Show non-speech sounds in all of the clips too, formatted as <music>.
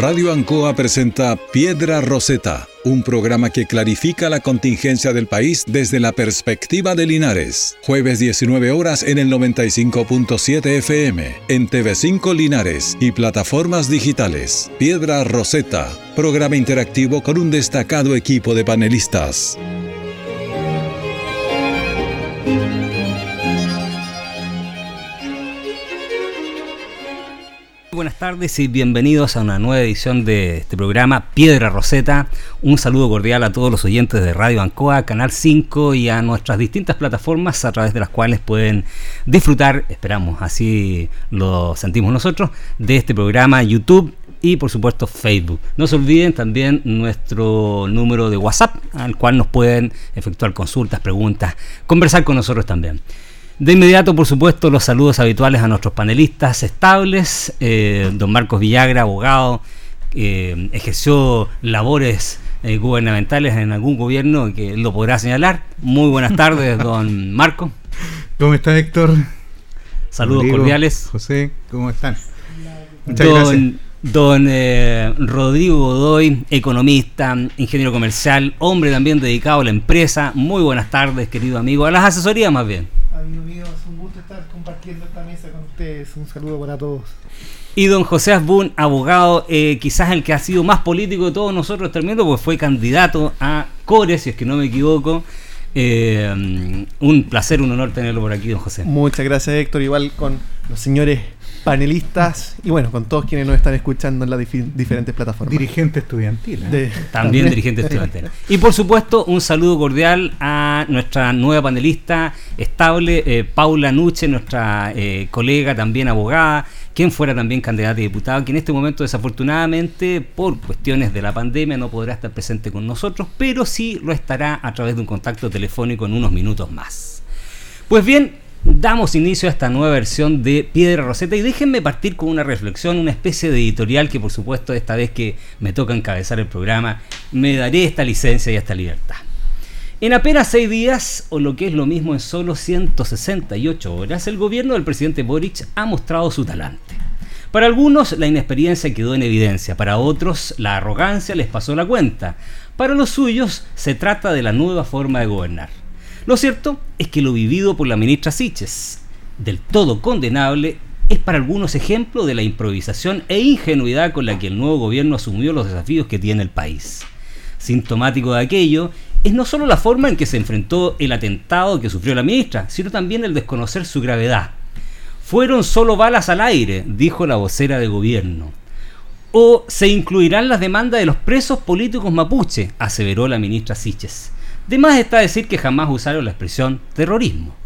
Radio Ancoa presenta Piedra Roseta, un programa que clarifica la contingencia del país desde la perspectiva de Linares. Jueves 19 horas en el 95.7 FM, en TV5 Linares y plataformas digitales. Piedra Roseta, programa interactivo con un destacado equipo de panelistas. Tardes y bienvenidos a una nueva edición de este programa Piedra Roseta. Un saludo cordial a todos los oyentes de Radio Ancoa, Canal 5 y a nuestras distintas plataformas a través de las cuales pueden disfrutar, esperamos, así lo sentimos nosotros, de este programa YouTube y por supuesto Facebook. No se olviden también nuestro número de WhatsApp al cual nos pueden efectuar consultas, preguntas, conversar con nosotros también. De inmediato, por supuesto, los saludos habituales a nuestros panelistas estables. Eh, don Marcos Villagra, abogado, eh, ejerció labores eh, gubernamentales en algún gobierno que lo podrá señalar. Muy buenas tardes, <laughs> don Marco. ¿Cómo está Héctor? Saludos cordiales. José, ¿cómo están? Muchas don, Don Rodrigo Godoy, economista, ingeniero comercial, hombre también dedicado a la empresa. Muy buenas tardes, querido amigo. A las asesorías más bien amigo mío, es un gusto estar compartiendo esta mesa con ustedes. Un saludo para todos. Y don José Asbun, abogado, eh, quizás el que ha sido más político de todos nosotros terminando, porque fue candidato a Core, si es que no me equivoco. Eh, un placer, un honor tenerlo por aquí, don José. Muchas gracias, Héctor. Igual con los señores panelistas y bueno, con todos quienes nos están escuchando en las diferentes plataformas. Dirigente estudiantil. ¿eh? también, dirigente estudiantil. Y por supuesto, un saludo cordial a nuestra nueva panelista estable, eh, Paula Nuche, nuestra eh, colega, también abogada, quien fuera también candidata a diputada, que en este momento desafortunadamente por cuestiones de la pandemia no podrá estar presente con nosotros, pero sí lo estará a través de un contacto telefónico en unos minutos más. Pues bien, damos inicio a esta nueva versión de Piedra Roseta y déjenme partir con una reflexión, una especie de editorial que por supuesto esta vez que me toca encabezar el programa me daré esta licencia y esta libertad. En apenas seis días, o lo que es lo mismo en solo 168 horas, el gobierno del presidente Boric ha mostrado su talante. Para algunos la inexperiencia quedó en evidencia, para otros la arrogancia les pasó la cuenta, para los suyos se trata de la nueva forma de gobernar. Lo cierto es que lo vivido por la ministra Siches, del todo condenable, es para algunos ejemplo de la improvisación e ingenuidad con la que el nuevo gobierno asumió los desafíos que tiene el país. Sintomático de aquello es no solo la forma en que se enfrentó el atentado que sufrió la ministra, sino también el desconocer su gravedad. Fueron solo balas al aire, dijo la vocera de gobierno. O se incluirán las demandas de los presos políticos mapuche, aseveró la ministra Siches. De más está decir que jamás usaron la expresión terrorismo.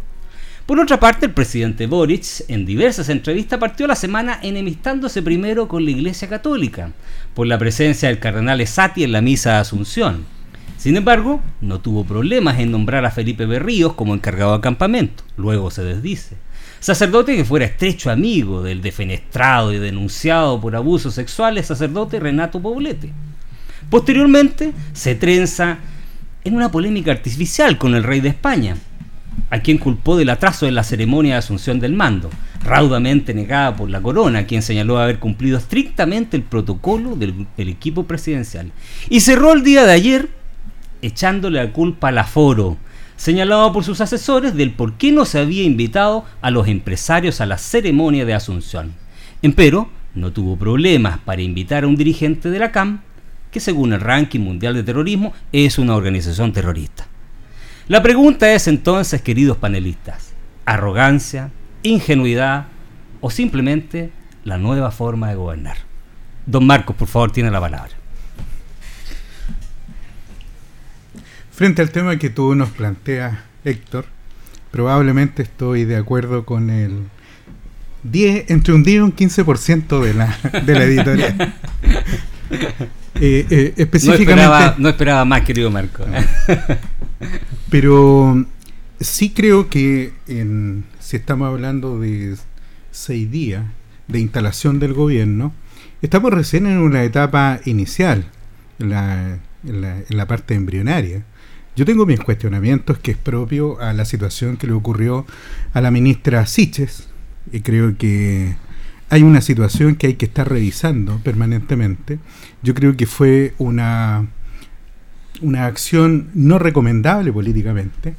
Por otra parte, el presidente Boric, en diversas entrevistas, partió la semana enemistándose primero con la Iglesia Católica, por la presencia del cardenal Esati en la misa de Asunción. Sin embargo, no tuvo problemas en nombrar a Felipe Berríos como encargado de campamento, luego se desdice. Sacerdote que fuera estrecho amigo del defenestrado y denunciado por abusos sexuales sacerdote Renato Poblete. Posteriormente, se trenza en una polémica artificial con el rey de España, a quien culpó del atraso de la ceremonia de asunción del mando, raudamente negada por la corona, quien señaló haber cumplido estrictamente el protocolo del, equipo presidencial. Y cerró el día de ayer echándole la culpa al aforo, señalado por sus asesores del por qué no se había invitado a los empresarios a la ceremonia de asunción. Empero, no tuvo problemas para invitar a un dirigente de la CAM que según el ranking mundial de terrorismo es una organización terrorista. La pregunta es entonces, queridos panelistas, ¿arrogancia, ingenuidad o simplemente la nueva forma de gobernar? Don Marcos, por favor, tiene la palabra. Frente al tema que tú nos planteas, Héctor, probablemente estoy de acuerdo con el 10, entre un 10 y un 15% de la, de la <laughs> editorial. <laughs> Eh, eh, específicamente. No esperaba, más, querido Marco. Pero sí creo que si estamos hablando de seis días de instalación del gobierno, estamos recién en una etapa inicial, en la, en la parte embrionaria. Yo tengo mis cuestionamientos que es propio a la situación que le ocurrió a la ministra Siches, y creo que hay una situación que hay que estar revisando permanentemente. Yo creo que fue una, una acción no recomendable políticamente.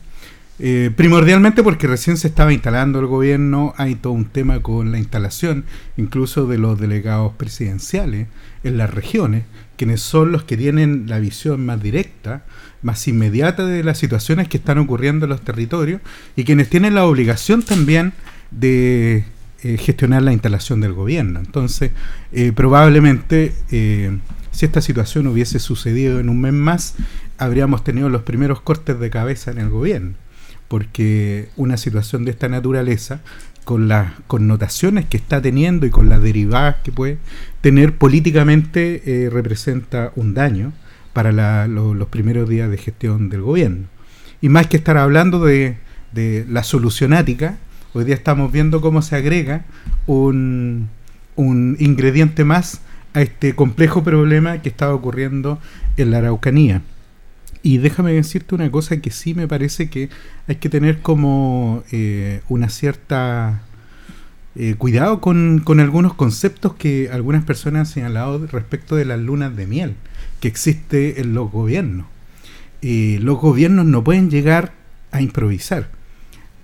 Eh, primordialmente porque recién se estaba instalando el gobierno, hay todo un tema con la instalación incluso de los delegados presidenciales en las regiones, quienes son los que tienen la visión más directa, más inmediata de las situaciones que están ocurriendo en los territorios y quienes tienen la obligación también de eh, gestionar la instalación del gobierno. Entonces, eh, probablemente, eh, si esta situación hubiese sucedido en un mes más, habríamos tenido los primeros cortes de cabeza en el gobierno, porque una situación de esta naturaleza, con las connotaciones que está teniendo y con las derivadas que puede tener políticamente, representa un daño para los primeros días de gestión del gobierno. Y más que estar hablando de, de la solucionática, Hoy día estamos viendo cómo se agrega un, ingrediente más a este complejo problema que estaba ocurriendo en la Araucanía. Y déjame decirte una cosa que sí me parece que hay que tener como eh, una cierta eh, cuidado con, algunos conceptos que algunas personas han señalado respecto de las lunas de miel que existe en los gobiernos. Eh, los gobiernos no pueden llegar a improvisar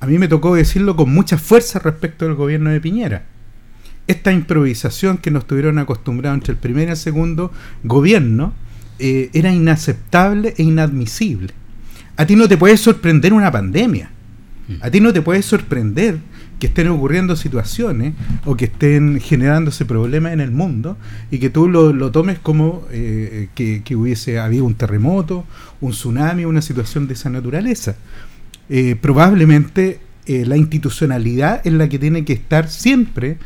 a mí me tocó decirlo con mucha fuerza respecto del gobierno de Piñera. Esta improvisación que nos tuvieron acostumbrados entre el primer y el segundo gobierno eh, era inaceptable e inadmisible. A ti no te puede sorprender una pandemia. A ti no te puede sorprender que estén ocurriendo situaciones o que estén generándose problemas en el mundo y que tú lo, tomes como eh, que, que, hubiese habido un terremoto, un tsunami, una situación de esa naturaleza. Eh, probablemente eh, la institucionalidad es la que tiene que estar siempre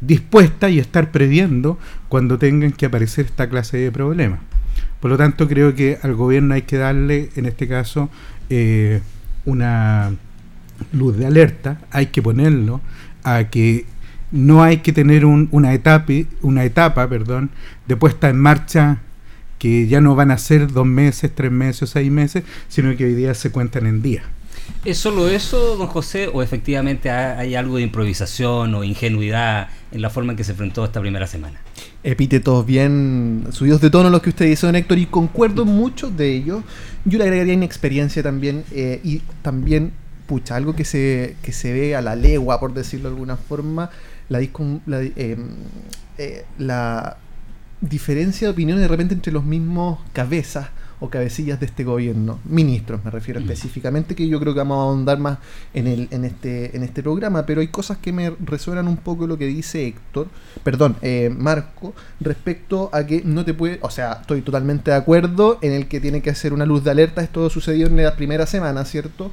dispuesta y estar previendo cuando tengan que aparecer esta clase de problemas. Por lo tanto, creo que al gobierno hay que darle, en este caso, eh, una luz de alerta, hay que ponerlo a que no hay que tener una etapa, una etapa perdón, de puesta en marcha que ya no van a ser dos meses, tres meses seis meses, sino que hoy día se cuentan en días. ¿Es solo eso, don José, o efectivamente hay algo de improvisación o ingenuidad en la forma en que se enfrentó esta primera semana? Epítetos bien subidos de tono los que usted hizo, Héctor, y concuerdo muchos de ellos. Yo le agregaría inexperiencia también eh, y también, pucha, algo que se, que se ve a la legua, por decirlo de alguna forma, la, la, eh, eh, la diferencia de opiniones de repente entre los mismos cabezas o cabecillas de este gobierno, ministros me refiero mm. específicamente, que yo creo que vamos a ahondar más en, el, en, este, en este programa, pero hay cosas que me resuenan un poco lo que dice Héctor, perdón, eh, Marco, respecto a que no te puede, o sea, estoy totalmente de acuerdo en el que tiene que hacer una luz de alerta, esto sucedió en la primera semana, ¿cierto?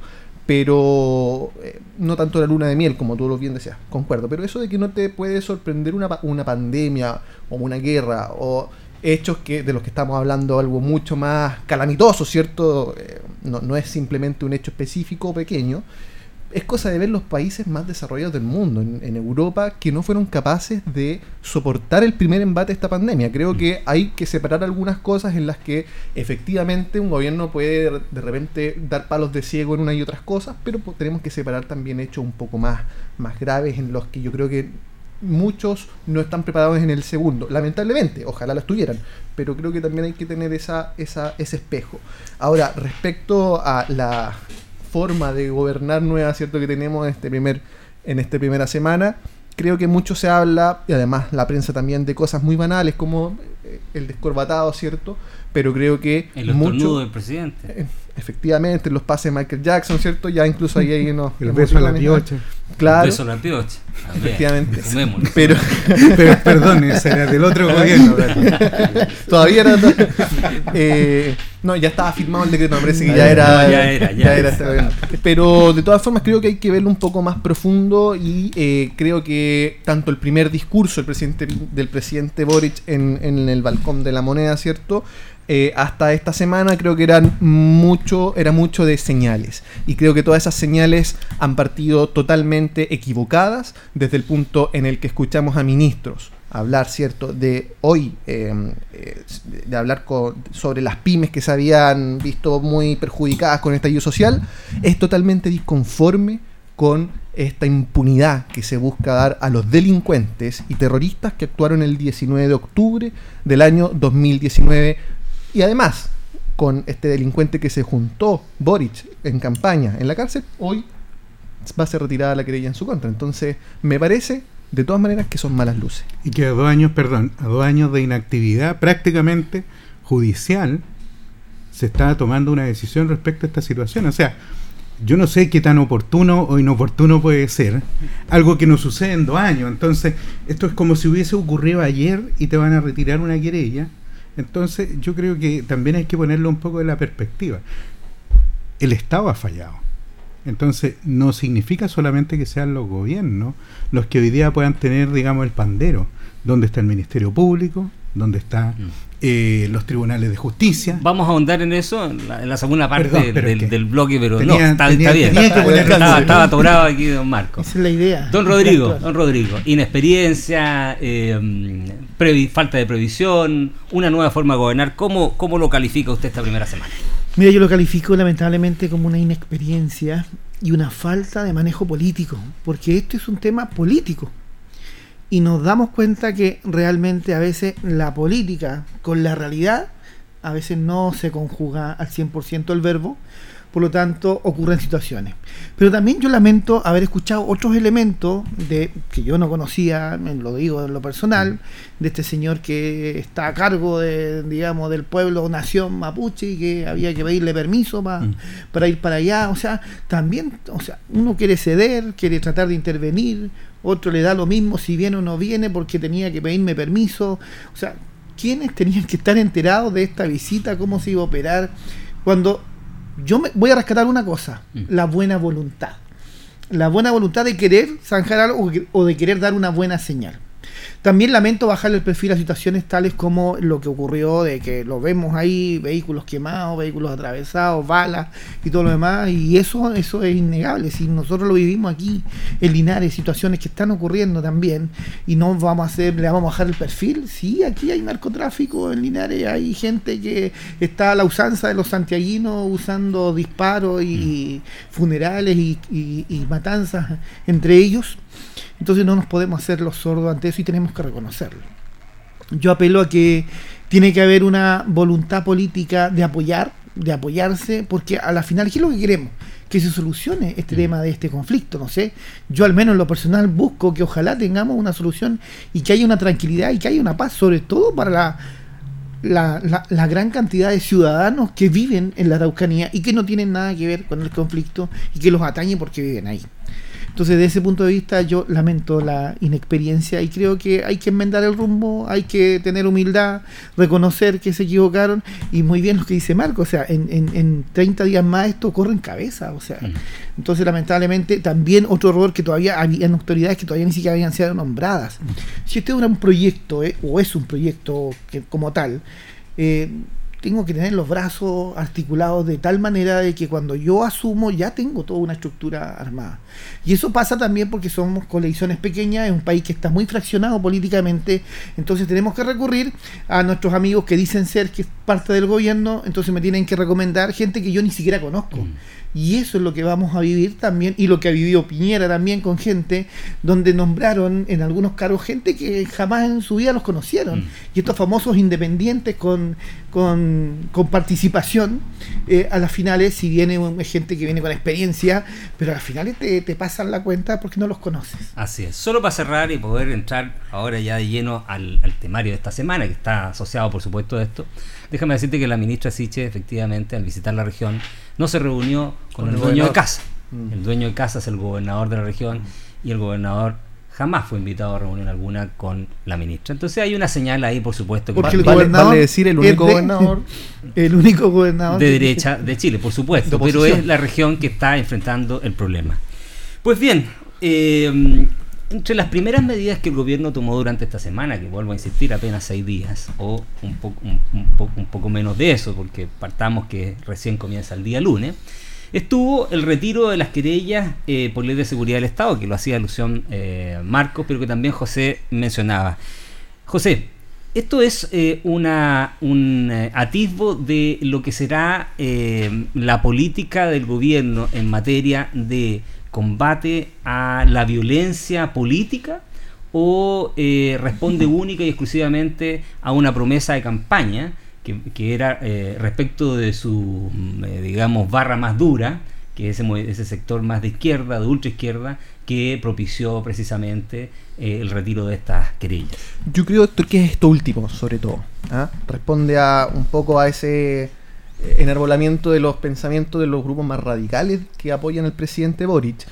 pero eh, no tanto la luna de miel, como tú lo bien decías, concuerdo, pero eso de que no te puede sorprender una, una pandemia o una guerra o hechos que de los que estamos hablando algo mucho más calamitoso, ¿cierto? Eh, no, no, es simplemente un hecho específico o pequeño. Es cosa de ver los países más desarrollados del mundo, en, Europa, que no fueron capaces de soportar el primer embate de esta pandemia. Creo que hay que separar algunas cosas en las que efectivamente un gobierno puede de repente dar palos de ciego en una y otras cosas, pero tenemos que separar también hechos un poco más, más graves en los que yo creo que muchos no están preparados en el segundo. Lamentablemente, ojalá lo estuvieran, pero creo que también hay que tener esa, esa, ese espejo. Ahora, respecto a la forma de gobernar nueva, ¿cierto? Que tenemos en este primer, en esta primera semana, creo que mucho se habla, y además la prensa también, de cosas muy banales como el descorbatado, ¿cierto? Pero creo que... El mucho del presidente. Eh, efectivamente, los pases de Michael Jackson, ¿cierto? Ya incluso ahí hay unos... <laughs> El beso a la piocha. Claro. El beso a la piocha. Efectivamente. Pero, <laughs> pero, perdón, ese era del otro gobierno. <laughs> Todavía era... Eh, no, ya estaba firmado el decreto, me parece que ya era... ya era, ya, era. era pero de todas formas creo que hay que verlo un poco más profundo y eh, creo que tanto el primer discurso del presidente, del presidente Boric en, en el balcón de la moneda, ¿cierto? Eh, hasta esta semana creo que eran mucho, era mucho de señales. Y creo que todas esas señales han partido totalmente equivocadas desde el punto en el que escuchamos a ministros hablar, ¿cierto?, de hoy, em, eh, de hablar sobre las pymes que se habían visto muy perjudicadas con el estallido social, es totalmente disconforme con esta impunidad que se busca dar a los delincuentes y terroristas que actuaron el 19 de octubre del año 2019 y además con este delincuente que se juntó, Boric, en campaña en la cárcel, hoy va a ser retirada la querella en su contra. Entonces, me parece, de todas maneras, que son malas luces. Y que a dos años, perdón, a dos años de inactividad prácticamente judicial, se está tomando una decisión respecto a esta situación. O sea, yo no sé qué tan oportuno o inoportuno puede ser, algo que no sucede en dos años. Entonces, esto es como si hubiese ocurrido ayer y te van a retirar una querella. Entonces, yo creo que también hay que ponerlo un poco en la perspectiva. El Estado ha fallado. Entonces, no significa solamente que sean los gobiernos los que hoy día puedan tener, digamos, el pandero. ¿Dónde está el Ministerio Público? ¿Dónde está Mm. Eh, los tribunales de justicia? Vamos a ahondar en eso en la, en la segunda parte Perdón, del, que del bloque, pero tenía- no, está, tenía- está bien. tenía que poner estaba, estaba atorado aquí, don Marco. Esa es la idea. Don Rodrigo, don Rodrigo, inexperiencia, eh, previ- falta de previsión, una nueva forma de gobernar. ¿Cómo, ¿Cómo lo califica usted esta primera semana? Mira, yo lo califico lamentablemente como una inexperiencia y una falta de manejo político, porque esto es un tema político. Y nos damos cuenta que realmente a veces la política con la realidad a veces no se conjuga al 100% el verbo, por lo tanto ocurren situaciones. Pero también yo lamento haber escuchado otros elementos de que yo no conocía, lo digo en lo personal, de este señor que está a cargo de, digamos, del pueblo nación mapuche y que había que pedirle permiso pa- Mm. para ir para allá. O sea, también, o sea, uno quiere ceder, quiere tratar de intervenir, otro le da lo mismo si viene o no viene porque tenía que pedirme permiso. O sea, ¿quiénes tenían que estar enterados de esta visita? ¿Cómo se iba a operar? Cuando yo me, voy a rescatar una cosa, Mm. la buena voluntad. La buena voluntad de querer zanjar algo o de querer dar una buena señal. También lamento bajarle el perfil a situaciones tales como lo que ocurrió de que lo vemos ahí, vehículos quemados, vehículos atravesados, balas y todo lo demás, y eso, eso es innegable. Si nosotros lo vivimos aquí en Linares, situaciones que están ocurriendo también, y no vamos a hacer, le vamos a bajar el perfil, sí, aquí hay narcotráfico en Linares, hay gente que está a la usanza de los santiaguinos usando disparos y funerales y, y- y matanzas entre ellos. Entonces no nos podemos hacer los sordos ante eso y tenemos que reconocerlo. Yo apelo a que tiene que haber una voluntad política de apoyar, de apoyarse, porque a la final, ¿qué es lo que queremos? Que se solucione este tema de este conflicto, no sé. Yo al menos en lo personal busco que ojalá tengamos una solución y que haya una tranquilidad y que haya una paz, sobre todo para la, la, la- la gran cantidad de ciudadanos que viven en la Araucanía y que no tienen nada que ver con el conflicto y que los atañe porque viven ahí. Entonces, desde ese punto de vista, yo lamento la inexperiencia y creo que hay que enmendar el rumbo, hay que tener humildad, reconocer que se equivocaron y muy bien lo que dice Marco, o sea, en, en, en 30 días más esto corre en cabeza, o sea, Mm. entonces lamentablemente también otro error que todavía habían autoridades que todavía ni siquiera habían sido nombradas. Si este era un proyecto, eh, o es un proyecto que, como tal, eh, tengo que tener los brazos articulados de tal manera de que cuando yo asumo ya tengo toda una estructura armada. Y eso pasa también porque somos coaliciones pequeñas, es un país que está muy fraccionado políticamente, entonces tenemos que recurrir a nuestros amigos que dicen ser que es parte del gobierno, entonces me tienen que recomendar gente que yo ni siquiera conozco. Y eso es lo que vamos a vivir también, y lo que ha vivido Piñera también con gente, donde nombraron en algunos cargos gente que jamás en su vida los conocieron. Mm. Y estos famosos independientes con, con, con participación, eh, a las finales, si viene gente que viene con experiencia, pero a las finales te, te pasan la cuenta porque no los conoces. Así es. Solo para cerrar y poder entrar ahora ya de lleno al, al temario de esta semana, que está asociado por supuesto a esto, déjame decirte que la ministra Siche efectivamente al visitar la región no se reunió con, el el dueño de casa. Mm. El dueño de casa es el gobernador de la región y el gobernador jamás fue invitado a reunión alguna con la ministra. Entonces hay una señal ahí, por supuesto, que Porque el vale- gobernador vale decir el único de- gobernador <laughs> el único gobernador de derecha de Chile, por supuesto, pero es la región que está enfrentando el problema. Pues bien, eh, entre las primeras medidas que el gobierno tomó durante esta semana, que vuelvo a insistir, apenas seis días, o un, poco menos de eso, porque partamos que recién comienza el día lunes, estuvo el retiro de las querellas eh, por ley de seguridad del Estado, que lo hacía alusión eh, Marcos, pero que también José mencionaba. José, esto es eh, una, un atisbo de lo que será la política del gobierno en materia de combate a la violencia política o eh, responde <laughs> única y exclusivamente a una promesa de campaña que, que era eh, respecto de su, mm, eh, digamos, barra más dura, que es ese, ese sector más de izquierda, de ultra izquierda, que propició precisamente eh, el retiro de estas querellas. Yo creo Héctor, que es esto último, sobre todo. ¿ah? Responde a un poco a ese enarbolamiento de los pensamientos de los grupos más radicales que apoyan al presidente Boric.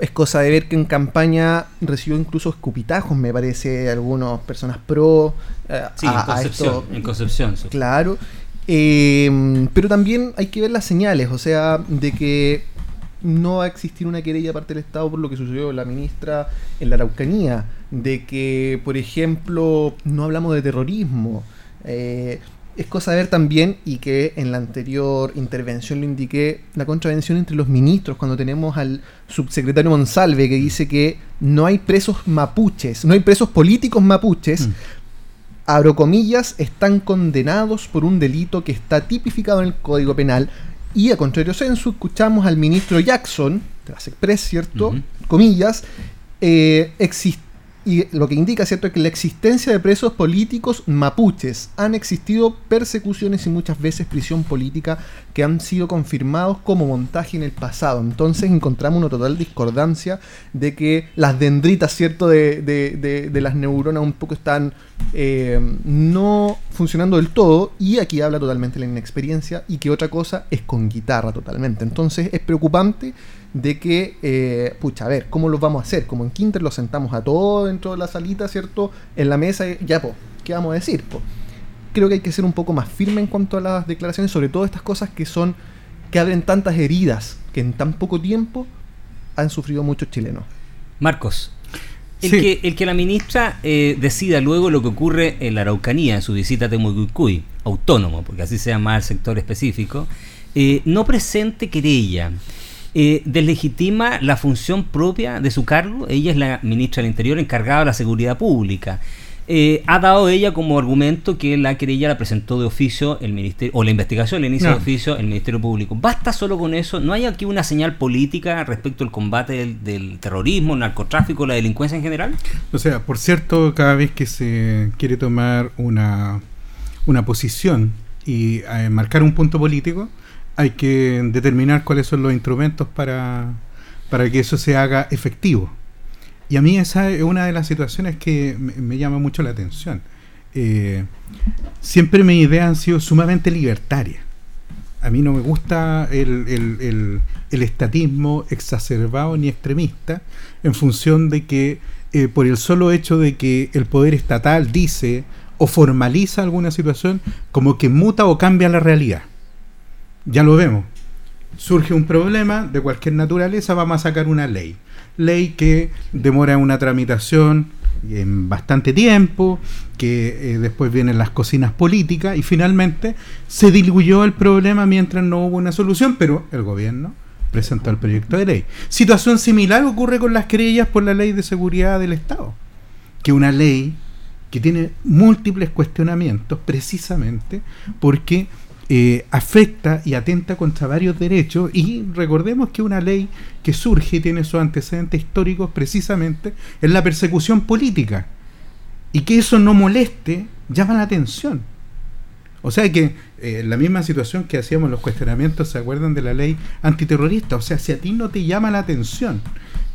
Es cosa de ver que en campaña recibió incluso escupitajos, me parece, algunas personas pro eh, Sí, a- en a Concepción. esto. en Concepción sí. Claro. Eh, pero también hay que ver las señales, o sea, de que no va a existir una querella parte del Estado por lo que sucedió la ministra en la Araucanía, de que, por ejemplo, no hablamos de terrorismo. Eh, es cosa de ver también, y que en la anterior intervención lo indiqué, la contravención entre los ministros, cuando tenemos al subsecretario Monsalve que dice que no hay presos mapuches, no hay presos políticos mapuches, Mm. abro comillas, están condenados por un delito que está tipificado en el Código Penal. Y a contrario censo, escuchamos al ministro Jackson, de las Express, ¿cierto? Comillas, eh, exist- y lo que indica, ¿cierto?, es que la existencia de presos políticos mapuches han existido persecuciones y muchas veces prisión política que han sido confirmados como montaje en el pasado. Entonces encontramos una total discordancia de que las dendritas, ¿cierto?, de, de- de- de las neuronas un poco están eh, no funcionando del todo y aquí habla totalmente la inexperiencia y que otra cosa es con guitarra totalmente. Entonces es preocupante de que, eh, pucha, a ver, ¿cómo lo vamos a hacer? Como en Quinter los sentamos a todos dentro de la salita, ¿cierto? En la mesa, y ya, pues, ¿qué vamos a decir? po? Creo que hay que ser un poco más firme en cuanto a las declaraciones, sobre todo estas cosas que son, que abren tantas heridas, que en tan poco tiempo han sufrido muchos chilenos. Marcos, el, Sí. que, el que la ministra eh, decida luego lo que ocurre en la Araucanía, en su visita a Temucuicuy, autónomo, porque así se llama el sector específico, eh, no presente querella, eh, deslegitima la función propia de su cargo. Ella es la ministra del Interior encargada de la seguridad pública. Eh, ha dado ella como argumento que la querella la presentó de oficio el ministerio, o la investigación la inicia No. de oficio el Ministerio Público. ¿Basta solo con eso? ¿No hay aquí una señal política respecto al combate del, del terrorismo, el narcotráfico, la delincuencia en general? O sea, por cierto, cada vez que se quiere tomar una, una posición y eh, marcar un punto político, hay que determinar cuáles son los instrumentos para, para que eso se haga efectivo. Y a mí esa es una de las situaciones que me, llama mucho la atención. Eh, siempre mis ideas han sido sumamente libertarias. A mí no me gusta el- el estatismo exacerbado ni extremista en función de que eh, por el solo hecho de que el poder estatal dice o formaliza alguna situación, como que muta o cambia la realidad. Ya lo vemos. Surge un problema de cualquier naturaleza, vamos a sacar una ley. Ley que demora una tramitación en bastante tiempo, que eh, después vienen las cocinas políticas y finalmente se diluyó el problema mientras no hubo una solución, pero el gobierno presentó el proyecto de ley. Situación similar ocurre con las querellas por la ley de seguridad del Estado, que una ley que tiene múltiples cuestionamientos precisamente porque eh, afecta y atenta contra varios derechos y recordemos que una ley que surge y tiene sus antecedentes históricos precisamente en la persecución política y que eso no moleste llama la atención. O sea que eh, la misma situación que hacíamos los cuestionamientos, ¿se acuerdan de la ley antiterrorista? O sea, si a ti no te llama la atención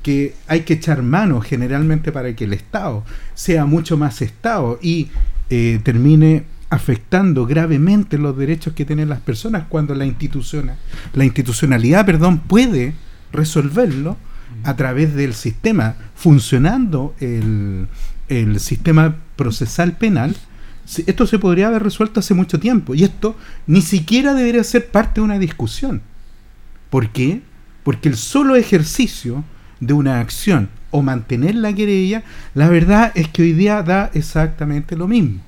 que hay que echar mano generalmente para que el Estado sea mucho más Estado y eh, termine afectando gravemente los derechos que tienen las personas cuando la institución la institucionalidad perdón puede resolverlo a través del sistema funcionando el, el sistema procesal penal. Esto se podría haber resuelto hace mucho tiempo y esto ni siquiera debería ser parte de una discusión. ¿por qué? porque el solo ejercicio de una acción o mantener la querella la verdad es que hoy día da exactamente lo mismo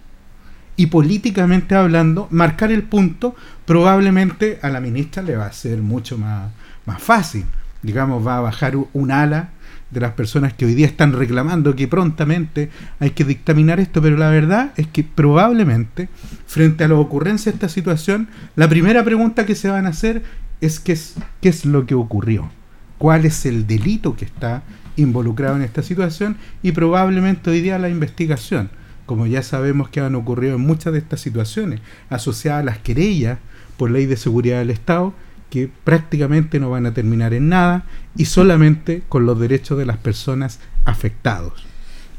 y políticamente hablando, marcar el punto probablemente a la ministra le va a ser mucho más, más fácil. Digamos, va a bajar un ala de las personas que hoy día están reclamando que prontamente hay que dictaminar esto, pero la verdad es que probablemente, frente a la ocurrencia de esta situación, la primera pregunta que se van a hacer es qué es, qué es lo que ocurrió. cuál es el delito que está involucrado en esta situación y probablemente hoy día la investigación, como ya sabemos que han ocurrido en muchas de estas situaciones asociadas a las querellas por ley de seguridad del Estado, que prácticamente no van a terminar en nada y solamente con los derechos de las personas afectados.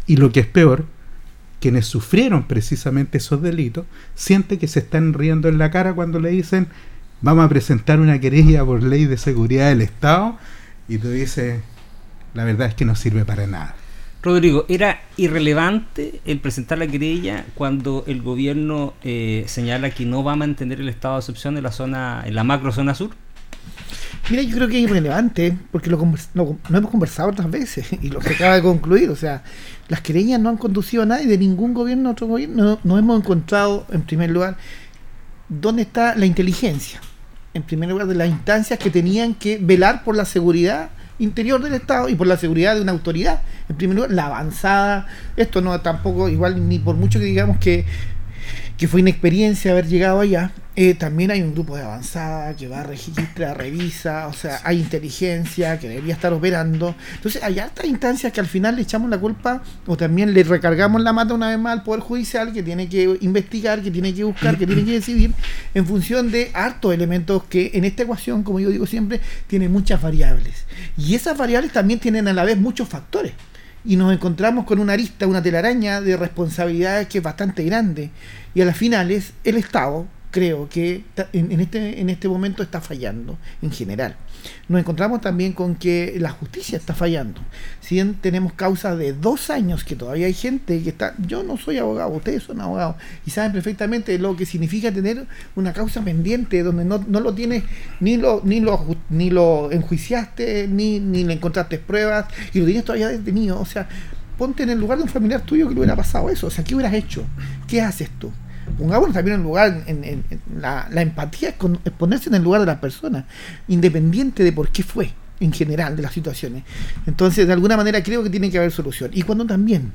Y lo que es peor, quienes sufrieron precisamente esos delitos sienten que se están riendo en la cara cuando le dicen vamos a presentar una querella por ley de seguridad del Estado y tú dices la verdad es que no sirve para nada. Rodrigo, ¿era irrelevante el presentar la querella cuando el gobierno eh, señala que no va a mantener el estado de excepción en la zona, en la macro zona sur? Mira, yo creo que es irrelevante, porque lo, no, hemos conversado otras veces <laughs> y lo que acaba de concluir, o sea, las querellas no han conducido a nadie de ningún gobierno a otro gobierno. No, hemos encontrado, en primer lugar, dónde está la inteligencia. En primer lugar, de las instancias que tenían que velar por la seguridad interior del Estado y por la seguridad de una autoridad. En primer lugar, la avanzada. Esto no tampoco, igual, ni por mucho que digamos que que fue inexperiencia haber llegado allá. Eh, también hay un grupo de avanzada que va, registra, revisa, o sea, hay inteligencia que debería estar operando. Entonces, hay altas instancias que al final le echamos la culpa o también le recargamos la mata una vez más al Poder Judicial que tiene que investigar, que tiene que buscar, que tiene que decidir en función de hartos elementos que en esta ecuación, como yo digo siempre, tiene muchas variables. Y esas variables también tienen a la vez muchos factores y nos encontramos con una arista, una telaraña de responsabilidades que es bastante grande. Y a las finales, el Estado, creo que en, este, en este momento está fallando en general. Nos encontramos también con que la justicia está fallando. Si bien tenemos causas de dos años que todavía hay gente que está, yo no soy abogado, ustedes son abogados y saben perfectamente lo que significa tener una causa pendiente donde no, no lo tienes, ni lo, ni lo, ni lo enjuiciaste, ni, ni le encontraste pruebas y lo tienes todavía detenido. O sea, ponte en el lugar de un familiar tuyo que le hubiera pasado eso. O sea, ¿qué hubieras hecho? ¿Qué haces tú? Pongámonos también en lugar, en, la, empatía es, ponerse en el lugar de la persona, independiente de por qué fue, en general, de las situaciones. Entonces, de alguna manera creo que tiene que haber solución. Y cuando también,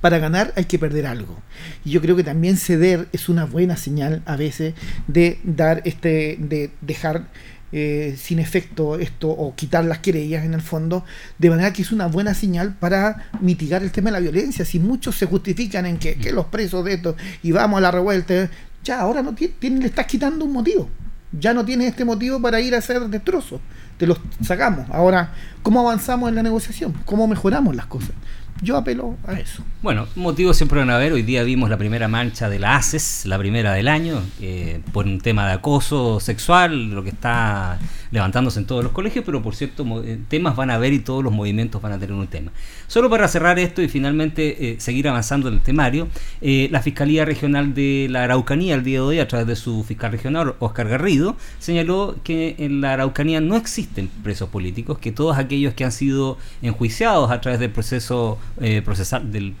para ganar hay que perder algo. Y yo creo que también ceder es una buena señal a veces de dar este, de dejar eh, sin efecto esto o quitar las querellas en el fondo, de manera que es una buena señal para mitigar el tema de la violencia. Si muchos se justifican en que, los presos de esto y vamos a la revuelta, ya ahora no tiene, le estás quitando un motivo. Ya no tienes este motivo para ir a hacer destrozos. Te los sacamos. Ahora, ¿cómo avanzamos en la negociación? ¿Cómo mejoramos las cosas? Yo apelo a eso. Bueno, motivos siempre van a haber. Hoy día vimos la primera marcha de la ACES, la primera del año, eh, por un tema de acoso sexual, lo que está levantándose en todos los colegios, pero por cierto, eh, temas van a haber y todos los movimientos van a tener un tema. Solo para cerrar esto y finalmente eh, seguir avanzando en el temario, la Fiscalía Regional de la Araucanía, el día de hoy, a través de su fiscal regional, Oscar Garrido, señaló que en la Araucanía no existen presos políticos, que todos aquellos que han sido enjuiciados a través del proceso eh, procesal, del,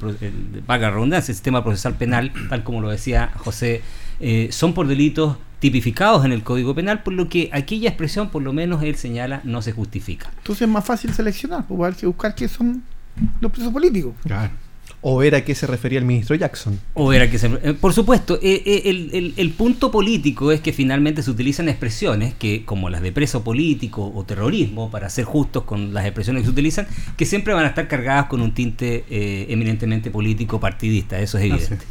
vaga redundancia, el sistema procesal penal, <clears throat> tal como lo decía José, eh, son por delitos tipificados en el Código Penal, por lo que aquella expresión, por lo menos él señala, no se justifica. Entonces es más fácil seleccionar, porque hay que buscar qué son los presos políticos. Claro. ¿O era a qué se refería el ministro Jackson? O era que se, eh, por supuesto, eh, eh, el, punto político es que finalmente se utilizan expresiones que, como las de preso político o terrorismo, para ser justos con las expresiones que se utilizan, que siempre van a estar cargadas con un tinte eminentemente político partidista, eso es evidente.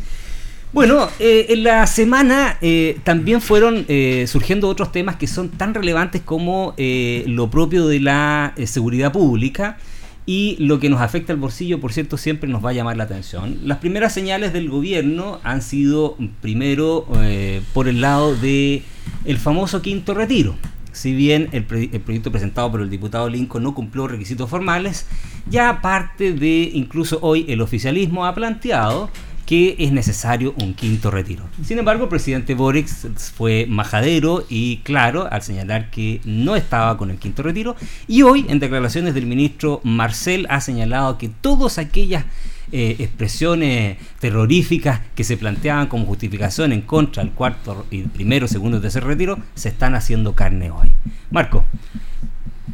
Bueno, en la semana también fueron surgiendo otros temas que son tan relevantes como lo propio de la seguridad pública y lo que nos afecta al bolsillo, por cierto, siempre nos va a llamar la atención. Las primeras señales del gobierno han sido, primero, eh, por el lado de el famoso quinto retiro. Si bien el, el, proyecto presentado por el diputado Lincoln no cumplió requisitos formales, ya aparte de incluso hoy el oficialismo ha planteado que es necesario un quinto retiro. Sin embargo, el presidente Boric fue majadero y claro al señalar que no estaba con el quinto retiro y hoy en declaraciones del ministro Marcel ha señalado que todas aquellas eh, expresiones terroríficas que se planteaban como justificación en contra del cuarto y primero, segundo y tercer retiro se están haciendo carne hoy. Marco,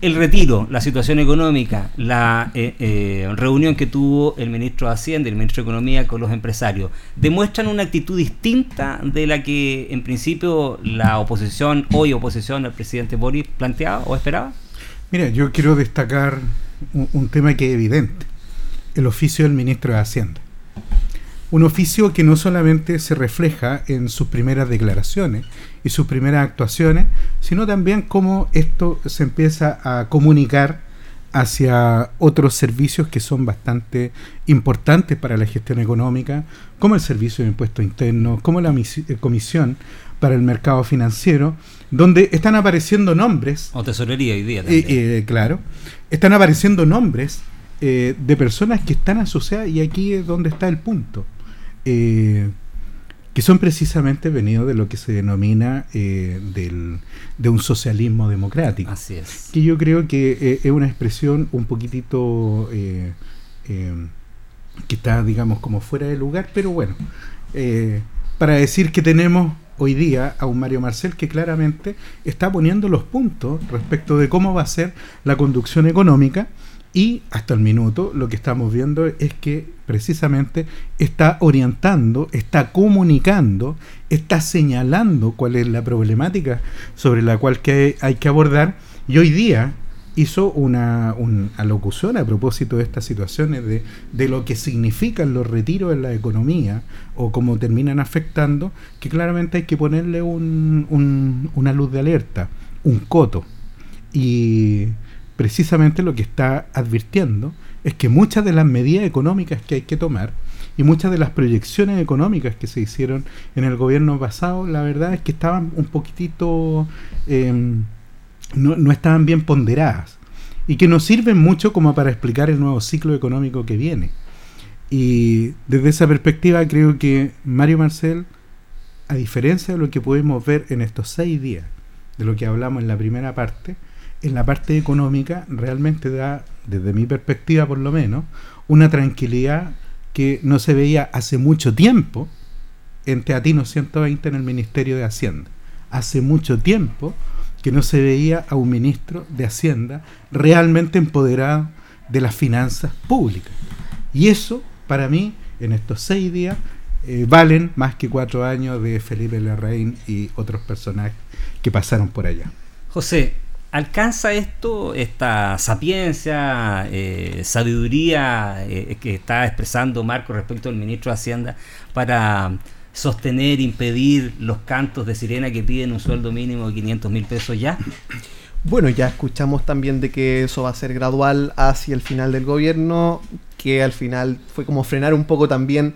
el retiro, la situación económica, la eh, eh, reunión que tuvo el ministro de Hacienda y el ministro de Economía con los empresarios, ¿demuestran una actitud distinta de la que en principio la oposición, hoy oposición al presidente Boris, planteaba o esperaba? Mira, yo quiero destacar un, un tema que es evidente, el oficio del ministro de Hacienda. Un oficio que no solamente se refleja en sus primeras declaraciones y sus primeras actuaciones, sino también cómo esto se empieza a comunicar hacia otros servicios que son bastante importantes para la gestión económica, como el Servicio de Impuestos Internos, como la eh, Comisión para el Mercado Financiero, donde están apareciendo nombres O tesorería hoy día también. eh, eh, claro, están apareciendo nombres eh, de personas que están asociadas, y aquí es donde está el punto, eh, que son precisamente venidos de lo que se denomina eh, del, de un socialismo democrático, Así es. que yo creo que eh, es una expresión un poquitito que está, digamos, como fuera de lugar, pero bueno, para decir que tenemos hoy día a un Mario Marcel que claramente está poniendo los puntos respecto de cómo va a ser la conducción económica y hasta el minuto lo que estamos viendo es que precisamente está orientando, está comunicando, está señalando cuál es la problemática sobre la cual que hay que abordar y hoy día hizo una, una alocución a propósito de estas situaciones, de, de lo que significan los retiros en la economía o cómo terminan afectando, que claramente hay que ponerle un, un- una luz de alerta, un coto. Y precisamente lo que está advirtiendo es que muchas de las medidas económicas que hay que tomar y muchas de las proyecciones económicas que se hicieron en el gobierno pasado, la verdad es que estaban un poquitito... em, no, estaban bien ponderadas y que nos sirven mucho como para explicar el nuevo ciclo económico que viene. Y desde esa perspectiva creo que Mario Marcel, a diferencia de lo que pudimos ver en estos seis días, de lo que hablamos en la primera parte, en la parte económica realmente da, desde mi perspectiva por lo menos, una tranquilidad que no se veía hace mucho tiempo en Teatino 120 en el Ministerio de Hacienda. Hace mucho tiempo que no se veía a un ministro de Hacienda realmente empoderado de las finanzas públicas. Y eso, para mí, en estos seis días, eh, valen más que cuatro años de Felipe Larraín y otros personajes que pasaron por allá. José, ¿alcanza esto, esta sapiencia, eh, sabiduría eh, que está expresando Marco respecto al ministro de Hacienda para sostener, impedir los cantos de sirena que piden un sueldo mínimo de 500 mil pesos ya? Bueno, ya escuchamos también de que eso va a ser gradual hacia el final del gobierno, que al final fue como frenar un poco también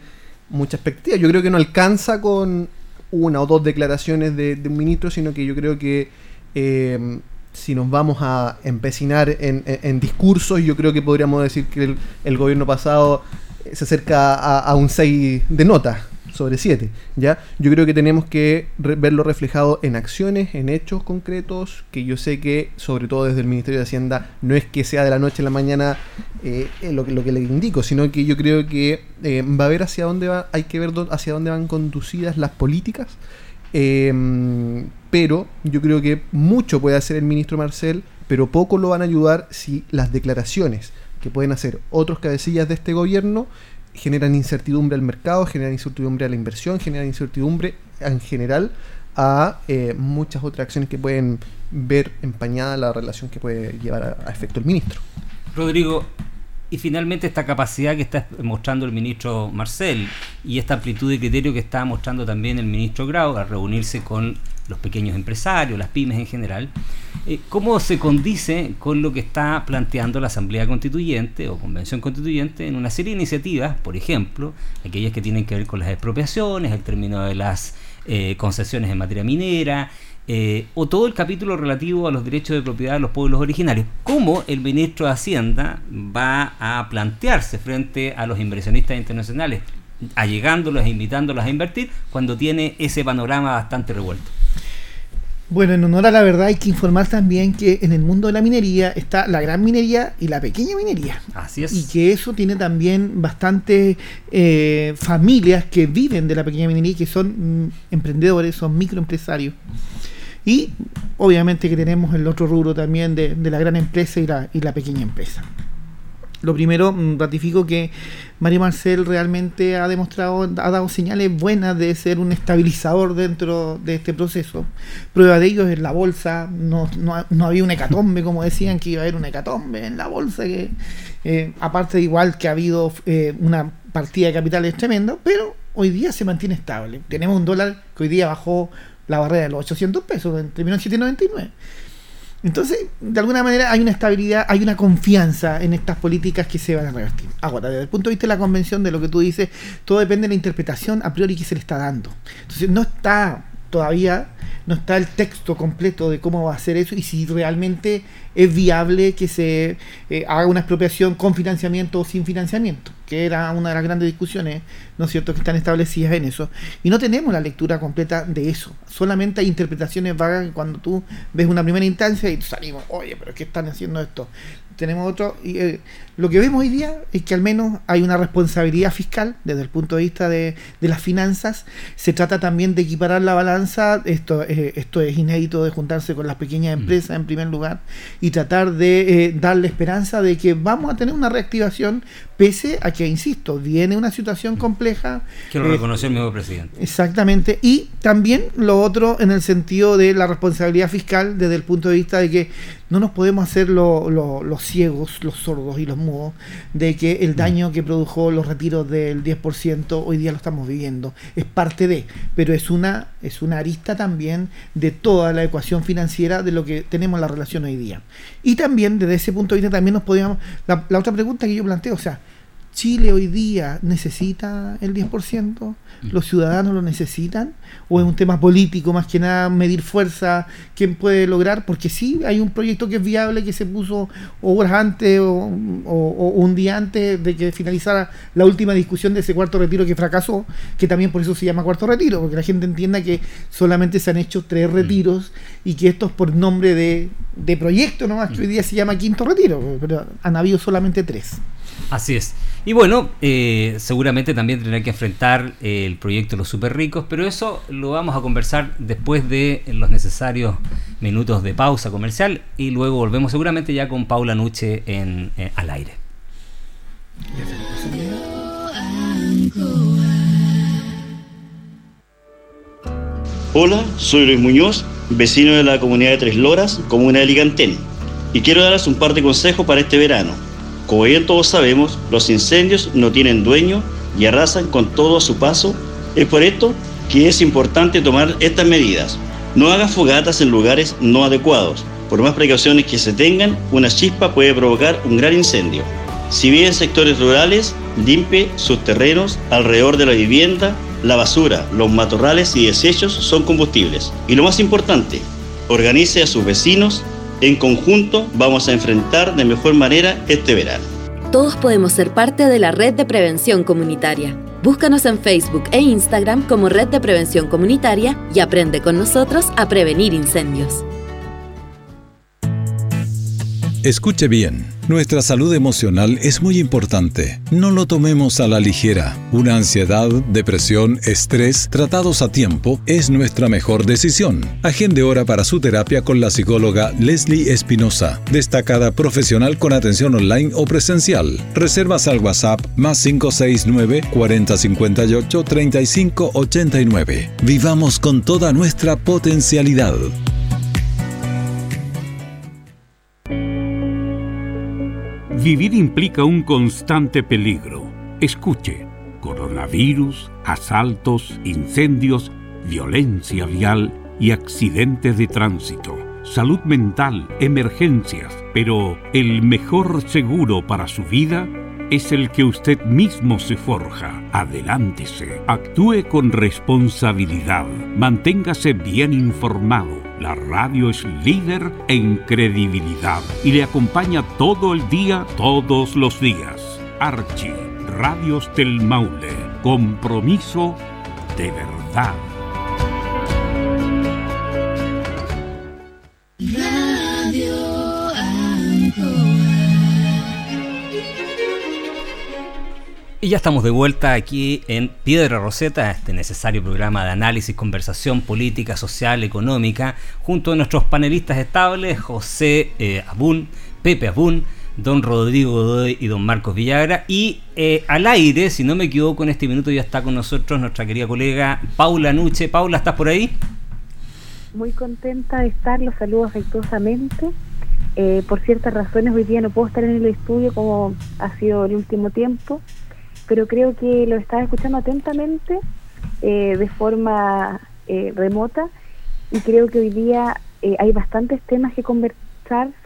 mucha expectativa. Yo creo que no alcanza con una o dos declaraciones de, un ministro, sino que yo creo que eh, si nos vamos a empecinar en, discursos, yo creo que podríamos decir que el, el gobierno pasado eh, se acerca a, un 6 de nota sobre 7. ¿ya? Yo creo que tenemos que re- verlo reflejado en acciones, en hechos concretos, que yo sé que, sobre todo desde el Ministerio de Hacienda, no es que sea de la noche a la mañana eh, lo, que, le indico, sino que yo creo que eh, va a ver hacia dónde va, hay que ver hacia dónde van conducidas las políticas. Pero yo creo que mucho puede hacer el ministro Marcel, pero poco lo van a ayudar si las declaraciones que pueden hacer otros cabecillas de este gobierno generan incertidumbre al mercado, generan incertidumbre a la inversión, generan incertidumbre en general a eh, muchas otras acciones que pueden ver empañada la relación que puede llevar a, a efecto el ministro. Rodrigo, y finalmente esta capacidad que está mostrando el ministro Marcel y esta amplitud de criterio que está mostrando también el ministro Grau al reunirse con los pequeños empresarios, las pymes en general, eh, ¿cómo se condice con lo que está planteando la Asamblea Constituyente o Convención Constituyente en una serie de iniciativas, por ejemplo, aquellas que tienen que ver con las expropiaciones, el término de las eh, concesiones en materia minera, eh, o todo el capítulo relativo a los derechos de propiedad de los pueblos originarios. ¿Cómo el ministro de Hacienda va a plantearse frente a los inversionistas internacionales, allegándolos e invitándolos a invertir, cuando tiene ese panorama bastante revuelto? Bueno, en honor a la verdad hay que informar también que en el mundo de la minería está la gran minería y la pequeña minería. Así es. Y que eso tiene también bastantes eh, familias que viven de la pequeña minería y que son mm, emprendedores, son microempresarios. Y obviamente que tenemos el otro rubro también de, de la gran empresa y la, y la pequeña empresa. Lo primero, mm, ratifico que María Marcel realmente ha demostrado, ha dado señales buenas de ser un estabilizador dentro de este proceso. Prueba de ello es la bolsa, no, no, había un hecatombe, como decían que iba a haber un hecatombe en la bolsa, que eh, aparte igual que ha habido eh, una partida de capitales tremenda, pero hoy día se mantiene estable. Tenemos un dólar que hoy día bajó la barrera de los 800 pesos, terminó en 799. Entonces, de alguna manera hay una estabilidad, hay una confianza en estas políticas que se van a revertir. Ahora, desde el punto de vista de la convención, de lo que tú dices, todo depende de la interpretación a priori que se le está dando. Entonces, no está todavía no está el texto completo de cómo va a ser eso y si realmente es viable que se eh, haga una expropiación con financiamiento o sin financiamiento, que era una de las grandes discusiones, ¿no es cierto?, que están establecidas en eso. Y no tenemos la lectura completa de eso, solamente hay interpretaciones vagas cuando tú ves una primera instancia y salimos, oye, pero ¿qué están haciendo esto? tenemos otro. Eh, lo que vemos hoy día es que al menos hay una responsabilidad fiscal desde el punto de vista de, las finanzas. Se trata también de equiparar la balanza. Esto, eh, esto es inédito de juntarse con las pequeñas mm. empresas en primer lugar y tratar de eh, darle esperanza de que vamos a tener una reactivación pese a que, insisto, viene una situación compleja. Que lo reconoció el mismo presidente. Exactamente. Y también lo otro en el sentido de la responsabilidad fiscal desde el punto de vista de que no nos podemos hacer los ciegos, los sordos y los mudos de que el mm. daño que produjo los retiros del 10% hoy día lo estamos viviendo. Es parte de, pero es una, es una arista también de toda la ecuación financiera de lo que tenemos en la relación hoy día. Y también desde ese punto de vista también nos podíamos... La, la otra pregunta que yo planteo, o sea, Chile hoy día necesita el 10%, los ciudadanos lo necesitan, o es un tema político más que nada medir fuerza, quién puede lograr, porque sí, hay un proyecto que es viable que se puso horas antes o, un día antes de que finalizara la última discusión de ese cuarto retiro que fracasó, que también por eso se llama cuarto retiro, porque la gente entienda que solamente se han hecho tres mm. retiros y que esto es por nombre de, de proyecto nomás, que hoy día se llama quinto retiro, pero han habido solamente tres. Así es. Y bueno, eh, seguramente también tendrá que enfrentar eh, el proyecto los super ricos, pero eso lo vamos a conversar después de los necesarios minutos de pausa comercial y luego volvemos seguramente ya con Paula Nuche en, eh, al aire. Hola, soy Luis Muñoz, vecino de la comunidad de Tres Loras, comuna de Ligantén, y quiero darles un par de consejos para este verano como bien todos sabemos, los incendios no tienen dueño y arrasan con todo a su paso. Es por esto que es importante tomar estas medidas. No haga fogatas en lugares no adecuados. Por más precauciones que se tengan, una chispa puede provocar un gran incendio. Si vive en sectores rurales, limpie sus terrenos alrededor de la vivienda. La basura, los matorrales y desechos son combustibles. Y lo más importante, organice a sus vecinos en conjunto vamos a enfrentar de mejor manera este verano. Todos podemos ser parte de la red de prevención comunitaria. Búscanos en Facebook e Instagram como Red de Prevención Comunitaria y aprende con nosotros a prevenir incendios. Escuche bien. Nuestra salud emocional es muy importante. No lo tomemos a la ligera. Una ansiedad, depresión, estrés, tratados a tiempo, es nuestra mejor decisión. Agende hora para su terapia con la psicóloga Leslie Espinosa, destacada profesional con atención online o presencial. Reservas al WhatsApp más 569 4058 3589. Vivamos con toda nuestra potencialidad. Vivir implica un constante peligro. Escuche, coronavirus, asaltos, incendios, violencia vial y accidentes de tránsito, salud mental, emergencias, pero el mejor seguro para su vida es el que usted mismo se forja. Adelántese, actúe con responsabilidad, manténgase bien informado. La radio es líder en credibilidad y le acompaña todo el día, todos los días. Archie, Radios del Maule, compromiso de verdad. Y ya estamos de vuelta aquí en Piedra Roseta, este necesario programa de análisis, conversación política, social, económica, junto a nuestros panelistas estables, José eh, Abún, Pepe Abún, don Rodrigo Godoy y don Marcos Villagra. Y eh, al aire, si no me equivoco, en este minuto ya está con nosotros nuestra querida colega Paula Nuche. Paula, ¿estás por ahí? Muy contenta de estar, los saludo afectuosamente. Eh, por ciertas razones hoy día no puedo estar en el estudio como ha sido el último tiempo, pero creo que lo estaba escuchando atentamente eh, de forma remota y creo que hoy día hay bastantes temas que convertir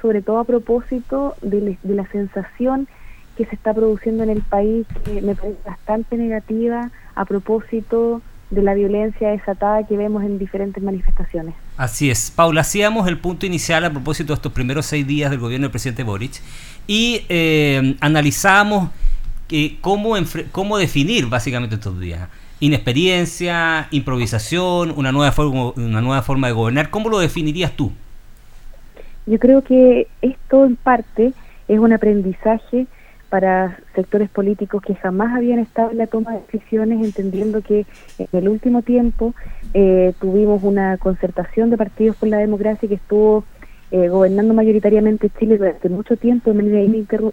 sobre todo a propósito de, la sensación que se está produciendo en el país, que me parece bastante negativa a propósito de la violencia desatada que vemos en diferentes manifestaciones. Así es. Paula, hacíamos el punto inicial a propósito de estos primeros seis días del gobierno del presidente Boric y eh, analizamos eh, cómo, cómo definir básicamente estos días. Inexperiencia, improvisación, una nueva, forma, una nueva forma de gobernar. ¿Cómo lo definirías tú? Yo creo que esto en parte es un aprendizaje para sectores políticos que jamás habían estado en la toma de decisiones, entendiendo que en el último tiempo eh, tuvimos una concertación de partidos por la democracia que estuvo eh, gobernando mayoritariamente Chile durante mucho tiempo de manera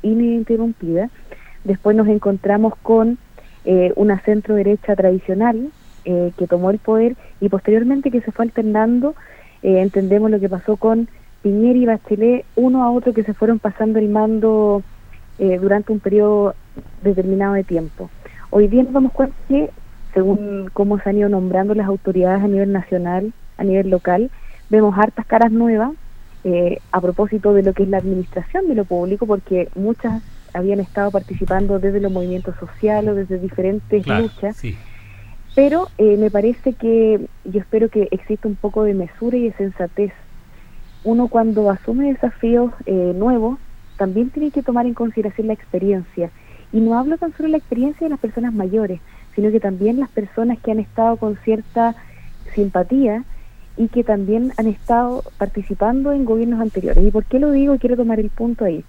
ininterrumpida. Después nos encontramos con eh, una centro derecha tradicional que tomó el poder y posteriormente que se fue alternando. entendemos lo que pasó con Piñera y Bachelet uno a otro que se fueron pasando el mando eh, durante un periodo determinado de tiempo. Hoy día nos damos cuenta que, según cómo se han ido nombrando las autoridades a nivel nacional, a nivel local, vemos hartas caras nuevas eh, a propósito de lo que es la administración de lo público, porque muchas habían estado participando desde los movimientos sociales o desde diferentes luchas. Pero eh, me parece que yo espero que exista un poco de mesura y de sensatez uno cuando asume desafíos eh, nuevos, también tiene que tomar en consideración la experiencia. Y no hablo tan solo de la experiencia de las personas mayores, sino que también las personas que han estado con cierta simpatía y que también han estado participando en gobiernos anteriores. ¿Y por qué lo digo? Quiero tomar el punto ahí.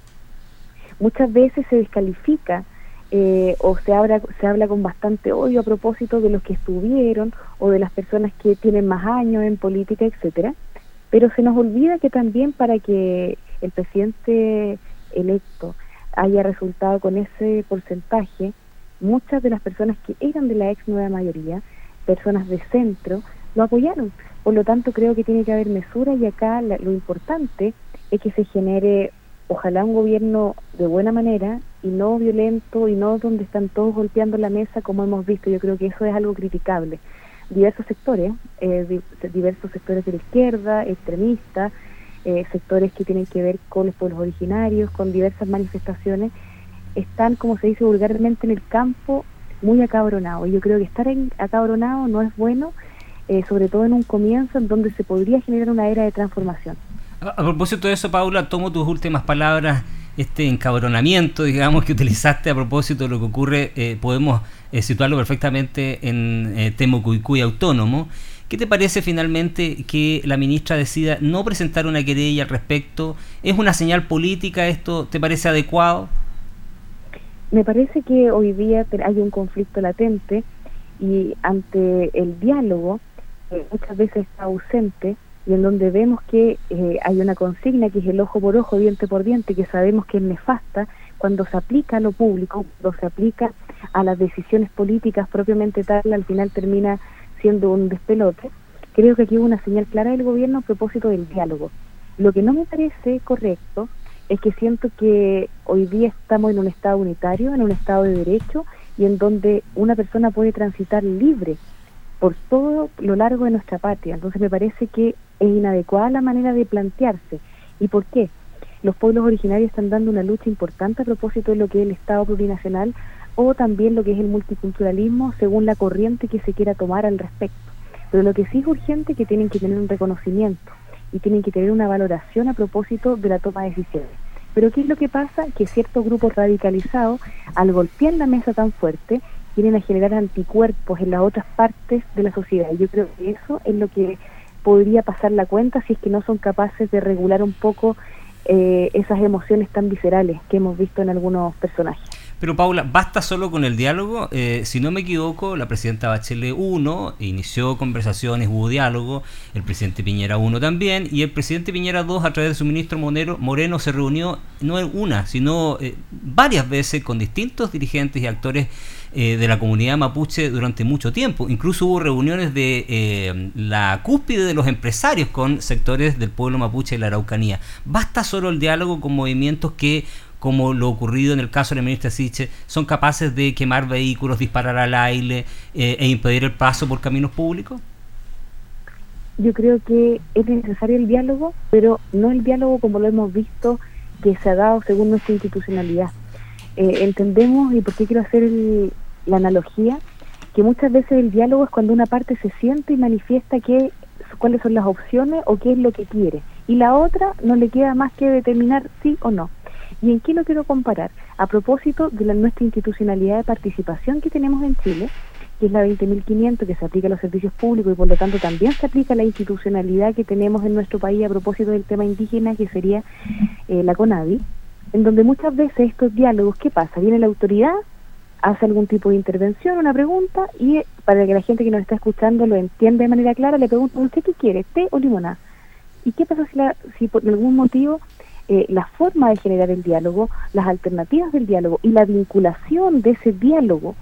Muchas veces se descalifica eh, o se habla, se habla con bastante odio a propósito de los que estuvieron o de las personas que tienen más años en política, etcétera pero se nos olvida que también para que el presidente electo haya resultado con ese porcentaje, muchas de las personas que eran de la ex nueva mayoría, personas de centro, lo apoyaron. Por lo tanto, creo que tiene que haber mesura y acá lo importante es que se genere, ojalá, un gobierno de buena manera y no violento y no donde están todos golpeando la mesa como hemos visto. Yo creo que eso es algo criticable diversos sectores, eh, diversos sectores de la izquierda, extremistas, eh, sectores que tienen que ver con los pueblos originarios, con diversas manifestaciones, están, como se dice vulgarmente, en el campo muy acabronados. Yo creo que estar en, acabronado no es bueno, eh, sobre todo en un comienzo en donde se podría generar una era de transformación. A, propósito de eso, Paula, tomo tus últimas palabras este encabronamiento, digamos, que utilizaste a propósito de lo que ocurre, eh, podemos eh, situarlo perfectamente en eh, Temucuicuy autónomo. ¿Qué te parece finalmente que la ministra decida no presentar una querella al respecto? ¿Es una señal política esto? ¿Te parece adecuado? Me parece que hoy día hay un conflicto latente y ante el diálogo muchas veces está ausente y en donde vemos que eh, hay una consigna que es el ojo por ojo, diente por diente, que sabemos que es nefasta cuando se aplica a lo público, cuando se aplica a las decisiones políticas propiamente tal, al final termina siendo un despelote. Creo que aquí hubo una señal clara del gobierno a propósito del diálogo. Lo que no me parece correcto es que siento que hoy día estamos en un Estado unitario, en un Estado de derecho, y en donde una persona puede transitar libre por todo lo largo de nuestra patria. Entonces me parece que es inadecuada la manera de plantearse. ¿Y por qué? Los pueblos originarios están dando una lucha importante a propósito de lo que es el Estado plurinacional o también lo que es el multiculturalismo según la corriente que se quiera tomar al respecto. Pero lo que sí es urgente es que tienen que tener un reconocimiento y tienen que tener una valoración a propósito de la toma de decisiones. Pero ¿qué es lo que pasa? Que ciertos grupos radicalizados, al golpear la mesa tan fuerte, vienen a generar anticuerpos en las otras partes de la sociedad. Y yo creo que eso es lo que podría pasar la cuenta si es que no son capaces de regular un poco eh, esas emociones tan viscerales que hemos visto en algunos personajes. Pero Paula, ¿basta solo con el diálogo? Eh, si no me equivoco, la presidenta Bachelet 1 inició conversaciones, hubo diálogo, el presidente Piñera 1 también, y el presidente Piñera 2 a través de su ministro Monero, Moreno se reunió no en una, sino eh, varias veces con distintos dirigentes y actores eh, de la comunidad mapuche durante mucho tiempo. Incluso hubo reuniones de la cúspide de los empresarios con sectores del pueblo mapuche y la Araucanía. ¿Basta solo el diálogo con movimientos que como lo ocurrido en el caso de la ministra Siche, son capaces de quemar vehículos, disparar al aire eh, e impedir el paso por caminos públicos? Yo creo que es necesario el diálogo, pero no el diálogo como lo hemos visto que se ha dado según nuestra institucionalidad. Eh, entendemos, y por qué quiero hacer la analogía, que muchas veces el diálogo es cuando una parte se siente y manifiesta que, cuáles son las opciones o qué es lo que quiere. Y la otra no le queda más que determinar sí o no. ¿Y en qué lo quiero comparar? A propósito de la, nuestra institucionalidad de participación que tenemos en Chile, que es la 20.500 que se aplica a los servicios públicos y por lo tanto también se aplica la institucionalidad que tenemos en nuestro país a propósito del tema indígena, que sería eh, la CONADI, en donde muchas veces estos diálogos, ¿qué pasa? Viene la autoridad, hace algún tipo de intervención, una pregunta, y para que la gente que nos está escuchando lo entienda de manera clara, le pregunto, ¿usted qué quiere, té o limonada? ¿Y qué pasa si, la, si por algún motivo eh, la forma de generar el diálogo, las alternativas del diálogo y la vinculación de ese diálogo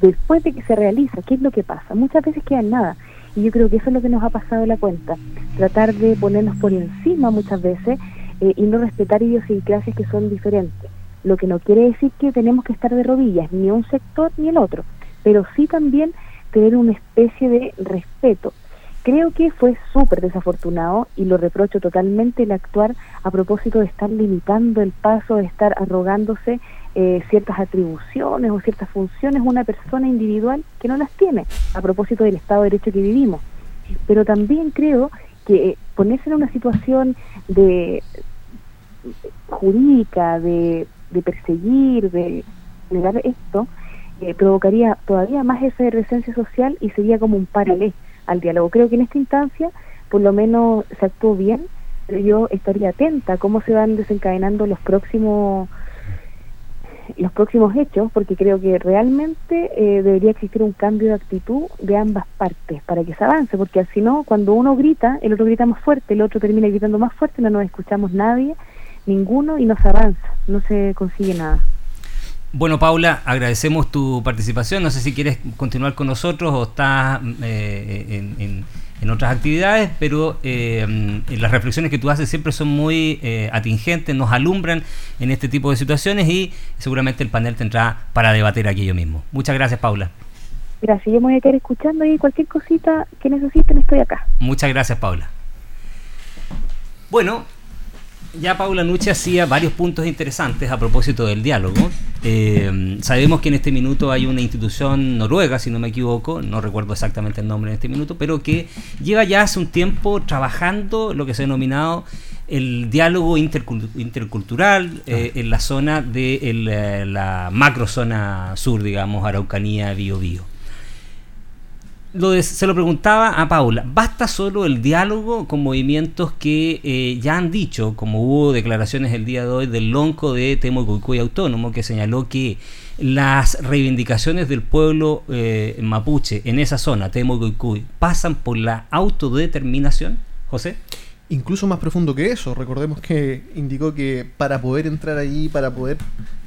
después de que se realiza, ¿qué es lo que pasa? Muchas veces queda en nada. Y yo creo que eso es lo que nos ha pasado la cuenta. Tratar de ponernos por encima muchas veces eh, y no respetar idiosincrasias que son diferentes. Lo que no quiere decir que tenemos que estar de rodillas, ni un sector ni el otro, pero sí también tener una especie de respeto Creo que fue súper desafortunado y lo reprocho totalmente el actuar a propósito de estar limitando el paso, de estar arrogándose eh, ciertas atribuciones o ciertas funciones una persona individual que no las tiene, a propósito del Estado de Derecho que vivimos. Pero también creo que ponerse en una situación de jurídica, de, perseguir, de negar esto, eh, provocaría todavía más esa efervescencia social y sería como un paralelo al diálogo. Creo que en esta instancia, por lo menos, se actuó bien, pero yo estaría atenta a cómo se van desencadenando los próximos los próximos hechos, porque creo que realmente eh, debería existir un cambio de actitud de ambas partes para que se avance, porque si no, cuando uno grita, el otro grita más fuerte, el otro termina gritando más fuerte, no nos escuchamos nadie, ninguno, y no se avanza, no se consigue nada. Bueno, Paula, agradecemos tu participación. No sé si quieres continuar con nosotros o estás eh, en, otras actividades, pero eh, las reflexiones que tú haces siempre son muy eh, atingentes, nos alumbran en este tipo de situaciones y seguramente el panel tendrá para debatir aquello mismo. Muchas gracias, Paula. Gracias, yo me voy a quedar escuchando y cualquier cosita que necesiten estoy acá. Muchas gracias, Paula. Bueno, ya Paula Nuche hacía varios puntos interesantes a propósito del diálogo. Eh, sabemos que en este minuto hay una institución noruega, si no me equivoco, no recuerdo exactamente el nombre en este minuto, pero que lleva ya hace un tiempo trabajando lo que se ha denominado el diálogo intercultural eh, en la zona de eh, la macrozona sur, digamos, Araucanía, Biobío se lo preguntaba a Paula, ¿basta solo el diálogo con movimientos que eh, ya han dicho, como hubo declaraciones el día de hoy del lonco de Temo Autónomo, que señaló que las reivindicaciones del pueblo eh, mapuche en esa zona, Temo pasan por la autodeterminación? José. Incluso más profundo que eso, recordemos que indicó que para poder entrar allí, para poder,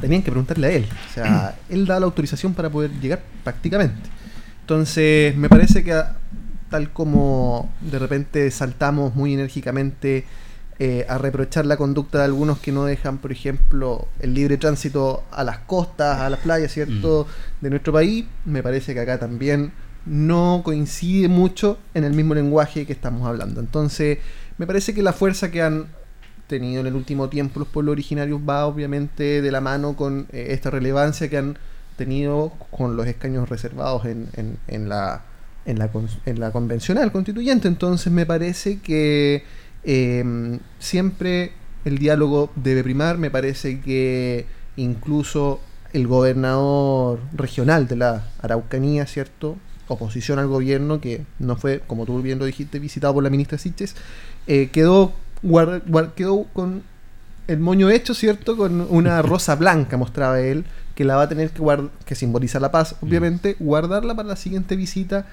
tenían que preguntarle a él. O sea, <clears throat> él da la autorización para poder llegar prácticamente. Entonces, me parece que tal como de repente saltamos muy enérgicamente eh, a reprochar la conducta de algunos que no dejan, por ejemplo, el libre tránsito a las costas, a las playas, ¿cierto?, mm. de nuestro país, me parece que acá también no coincide mucho en el mismo lenguaje que estamos hablando. Entonces, me parece que la fuerza que han tenido en el último tiempo los pueblos originarios va obviamente de la mano con eh, esta relevancia que han tenido con los escaños reservados en, en, la, en, la, en la convencional constituyente. Entonces me parece que em, siempre el diálogo debe primar, me parece que incluso el gobernador regional de la Araucanía, ¿cierto? Oposición al gobierno, que no fue, como tú bien lo dijiste, visitado por la ministra Siches, eh, quedó, quedó con el moño hecho, ¿cierto? Con una <laughs> rosa blanca, mostraba él, que la va a tener que guardar, que simboliza la paz, obviamente, guardarla para la siguiente visita.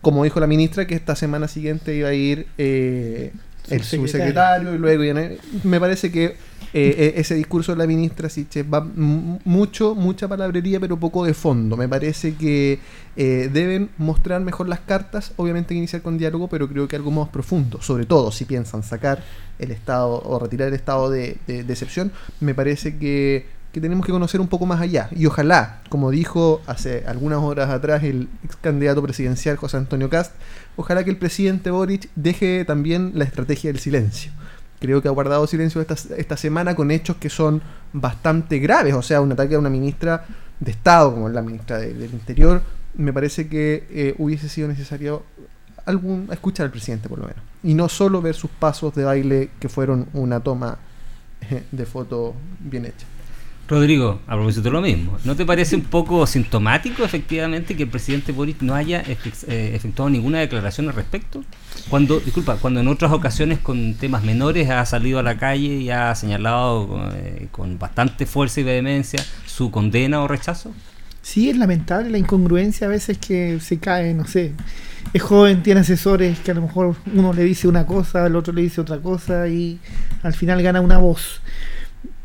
Como dijo la ministra, que esta semana siguiente iba a ir eh, el Subsecretario. y luego viene- me parece que eh, eh, ese discurso de la ministra Siches va mucho, mucha palabrería, pero poco de fondo. Me parece que eh, deben mostrar mejor las cartas, obviamente que iniciar con diálogo, pero creo que algo más profundo, sobre todo si piensan sacar el estado o retirar el estado de, de- de excepción, me parece que, que tenemos que conocer un poco más allá. Y ojalá, como dijo hace algunas horas atrás el ex candidato presidencial José Antonio Cast, ojalá que el presidente Boric deje también la estrategia del silencio. Creo que ha guardado silencio esta, esta semana con hechos que son bastante graves, o sea, un ataque a una ministra de Estado, como es la ministra de- del Interior, me parece que eh, hubiese sido necesario algún escuchar al presidente por lo menos. Y no solo ver sus pasos de baile que fueron una toma <laughs> de foto bien hecha. Rodrigo, a propósito de lo mismo, ¿no te parece un poco sintomático efectivamente que el presidente Boric no haya eh, efectuado ninguna declaración al respecto? Cuando, disculpa, cuando en otras ocasiones con temas menores ha salido a la calle y ha señalado eh, con bastante fuerza y vehemencia su condena o rechazo? Sí, es lamentable la incongruencia a veces que se cae, no sé. Es joven, tiene asesores que a lo mejor uno le dice una cosa, el otro le dice otra cosa y al final gana una voz.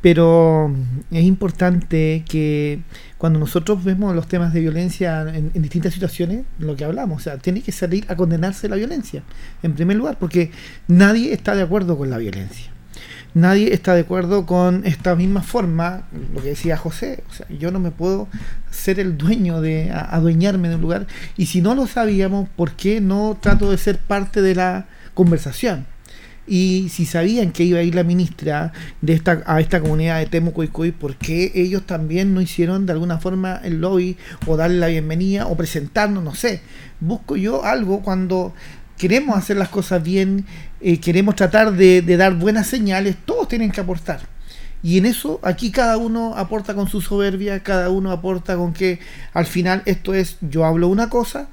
Pero es importante que cuando nosotros vemos los temas de violencia en, distintas situaciones, lo que hablamos, o sea, tiene que salir a condenarse la violencia, en primer lugar, porque nadie está de acuerdo con la violencia nadie está de acuerdo con esta misma forma, lo que decía José, o sea, yo no me puedo ser el dueño de adueñarme de un lugar y si no lo sabíamos, ¿por qué no trato de ser parte de la conversación? Y si sabían que iba a ir la ministra de esta, a esta comunidad de Temuco y Coy, ¿por qué ellos también no hicieron de alguna forma el lobby o darle la bienvenida o presentarnos? No sé. Busco yo algo cuando queremos hacer las cosas bien, eh, queremos tratar de dar buenas señales, todos tienen que aportar. Y en eso aquí cada uno aporta con su soberbia, cada uno aporta con que al final esto es, yo hablo una cosa,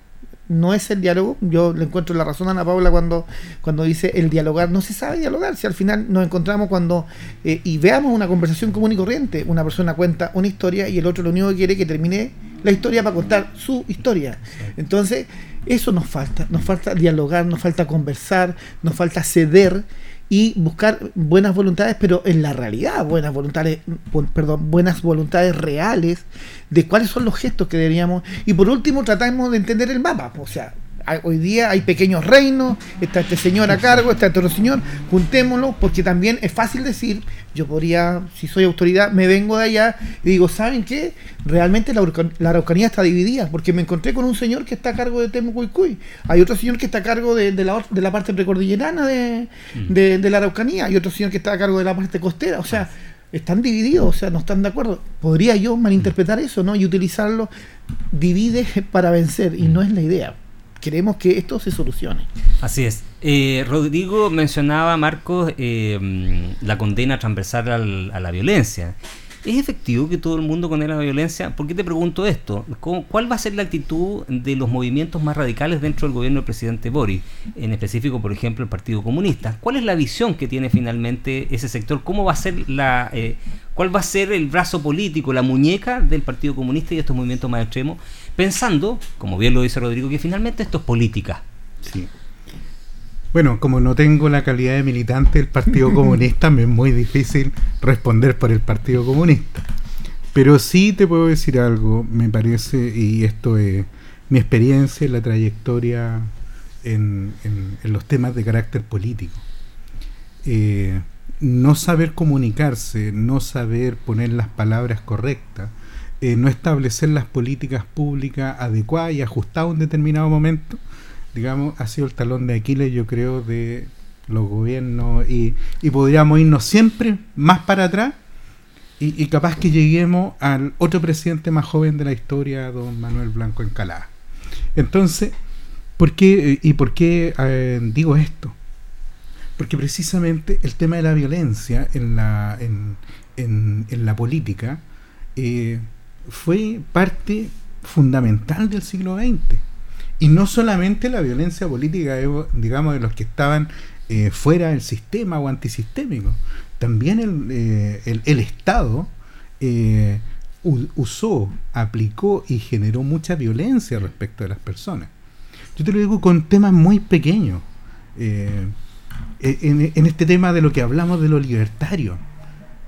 no es el diálogo. Yo le encuentro la razón a Ana Paula cuando, cuando dice el dialogar. No se sabe dialogar. Si al final nos encontramos cuando eh, y veamos una conversación común y corriente, una persona cuenta una historia y el otro lo único que quiere es que termine la historia para contar su historia. Entonces, eso nos falta. Nos falta dialogar, nos falta conversar, nos falta ceder y buscar buenas voluntades, pero en la realidad, buenas voluntades, perdón, buenas voluntades reales de cuáles son los gestos que deberíamos. Y por último, tratamos de entender el mapa. O sea, hoy día hay pequeños reinos, está este señor a cargo, está este otro señor, juntémoslo, porque también es fácil decir, yo podría, si soy autoridad, me vengo de allá y digo, ¿saben qué? Realmente la, Arauca- la Araucanía está dividida, porque me encontré con un señor que está a cargo de Temuco y Cuy, hay otro señor que está a cargo de, de la, de la parte precordillerana de, de, de la Araucanía, hay otro señor que está a cargo de la parte costera, o sea, están divididos, o sea, no están de acuerdo. Podría yo malinterpretar eso, ¿no? Y utilizarlo, divide para vencer, y no es la idea. Queremos que esto se solucione. Así es. Eh, Rodrigo mencionaba, Marcos, eh, la condena transversal al- a la violencia. ¿Es efectivo que todo el mundo condena la violencia? ¿Por qué te pregunto esto? ¿Cómo- ¿Cuál va a ser la actitud de los movimientos más radicales dentro del gobierno del presidente Boris? En específico, por ejemplo, el Partido Comunista. ¿Cuál es la visión que tiene finalmente ese sector? ¿Cómo va a ser la, eh, ¿Cuál va a ser el brazo político, la muñeca del Partido Comunista y estos movimientos más extremos? Pensando, como bien lo dice Rodrigo, que finalmente esto es política. Sí. Bueno, como no tengo la calidad de militante del Partido <laughs> Comunista, me es muy difícil responder por el Partido Comunista. Pero sí te puedo decir algo, me parece, y esto es mi experiencia en la trayectoria en, en- en los temas de carácter político. Eh, no saber comunicarse, no saber poner las palabras correctas, eh, no establecer las políticas públicas adecuadas y ajustadas a un determinado momento, digamos, ha sido el talón de Aquiles, yo creo, de los gobiernos y, y podríamos irnos siempre más para atrás y, y capaz que lleguemos al otro presidente más joven de la historia, don Manuel Blanco Encalada. Entonces, ¿por qué, ¿y por qué eh, digo esto? Porque precisamente el tema de la violencia en la, en, en- en la política eh, fue parte fundamental del siglo XX. Y no solamente la violencia política, eh, digamos, de los que estaban eh, fuera del sistema o antisistémicos, también el, eh, el, Estado eh, usó, aplicó y generó mucha violencia respecto de las personas. Yo te lo digo con temas muy pequeños. Eh, en, en, este tema de lo que hablamos de lo libertario.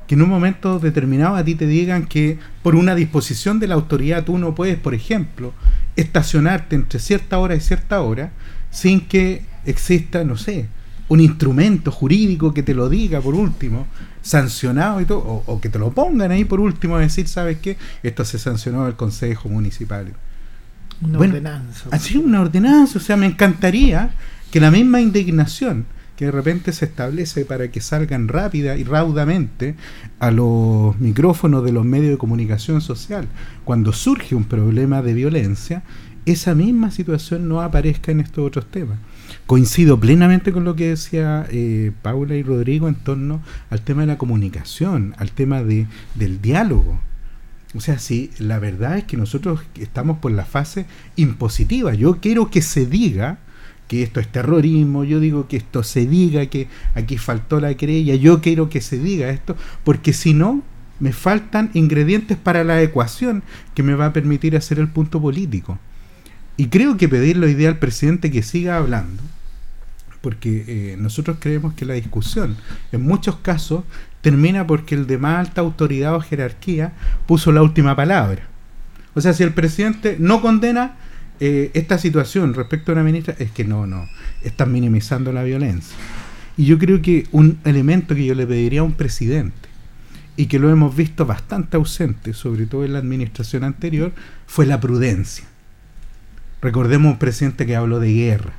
Que en un momento determinado a ti te digan que por una disposición de la autoridad tú no puedes, por ejemplo, estacionarte entre cierta hora y cierta hora sin que exista, no sé, un instrumento jurídico que te lo diga por último, sancionado y todo, o, o que te lo pongan ahí por último a decir, ¿sabes qué? Esto se sancionó del Consejo Municipal. Una Bueno, ordenanza. Así una ordenanza, o sea, me encantaría que la misma indignación que de repente se establece para que salgan rápida y raudamente a los micrófonos de los medios de comunicación social cuando surge un problema de violencia, esa misma situación no aparezca en estos otros temas. Coincido plenamente con lo que decía eh, Paula y Rodrigo en torno al tema de la comunicación, al tema de, del diálogo. O sea, sí, la verdad es que nosotros estamos por la fase impositiva. Yo quiero que se diga que esto es terrorismo, yo digo que esto se diga que aquí faltó la querella, yo quiero que se diga esto, porque si no, me faltan ingredientes para la ecuación que me va a permitir hacer el punto político. Y creo que pedirle hoy día al presidente que siga hablando, porque eh, nosotros creemos que la discusión en muchos casos termina porque el de más alta autoridad o jerarquía puso la última palabra. O sea, si el presidente no condena eh, esta situación respecto a una ministra, es que no, no, están minimizando la violencia. Y yo creo que un elemento que yo le pediría a un presidente, y que lo hemos visto bastante ausente, sobre todo en la administración anterior, fue la prudencia. Recordemos un presidente que habló de guerra.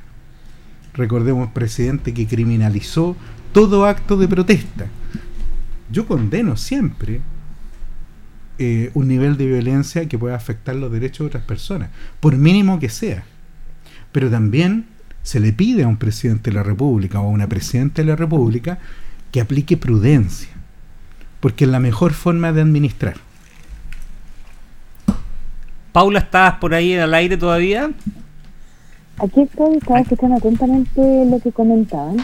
Recordemos un presidente que criminalizó todo acto de protesta. Yo condeno siempre eh, un nivel de violencia que pueda afectar los derechos de otras personas, por mínimo que sea. Pero también se le pide a un presidente de la República o a una presidenta de la República que aplique prudencia, porque es la mejor forma de administrar. Paula, ¿estás por ahí al aire todavía? Aquí estoy, estaba escuchando atentamente lo que comentaban.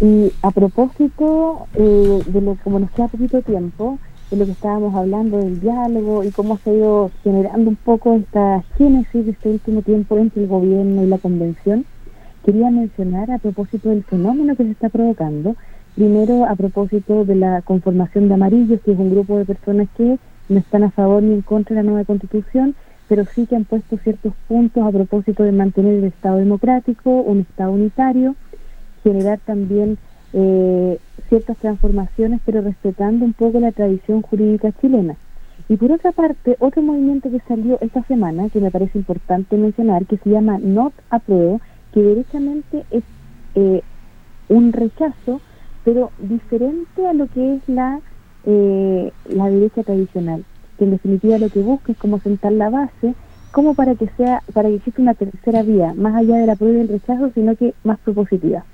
Y a propósito eh, de lo como nos queda poquito tiempo, de lo que estábamos hablando del diálogo y cómo se ha ido generando un poco esta génesis de este último tiempo entre el gobierno y la convención, quería mencionar a propósito del fenómeno que se está provocando, primero a propósito de la conformación de amarillos, que es un grupo de personas que no están a favor ni en contra de la nueva constitución, pero sí que han puesto ciertos puntos a propósito de mantener el Estado democrático, un Estado unitario, generar también eh, ciertas transformaciones, pero respetando un poco la tradición jurídica chilena. Y por otra parte, otro movimiento que salió esta semana, que me parece importante mencionar, que se llama Not Apruebo, que derechamente es eh, un rechazo, pero diferente a lo que es la, eh, la derecha tradicional, que en definitiva lo que busca es como sentar la base, como para que sea, para que exista una tercera vía, más allá de la prueba y el rechazo, sino que más propositiva.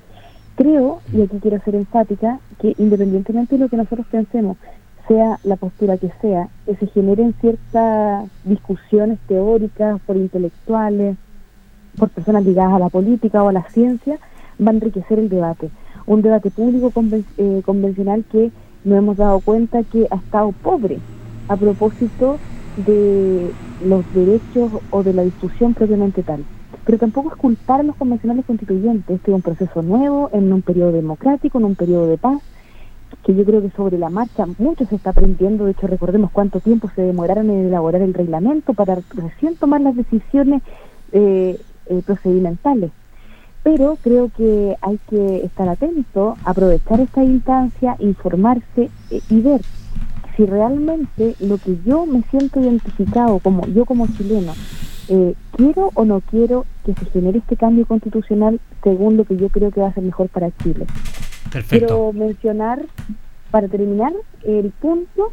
Creo, y aquí quiero ser enfática, que independientemente de lo que nosotros pensemos, sea la postura que sea, que se generen ciertas discusiones teóricas por intelectuales, por personas ligadas a la política o a la ciencia, va a enriquecer el debate. Un debate público eh, convencional que nos hemos dado cuenta que ha estado pobre a propósito de los derechos o de la discusión propiamente tal. Pero tampoco es culpar a los convencionales constituyentes. Este es un proceso nuevo, en un periodo democrático, en un periodo de paz, que yo creo que sobre la marcha mucho se está aprendiendo. De hecho, recordemos cuánto tiempo se demoraron en elaborar el reglamento para recién tomar las decisiones eh, eh, procedimentales. Pero creo que hay que estar atento, aprovechar esta instancia, informarse eh, y ver si realmente lo que yo me siento identificado como yo como chileno eh, quiero o no quiero que se genere este cambio constitucional según lo que yo creo que va a ser mejor para Chile. Perfecto. Quiero mencionar, para terminar, el punto,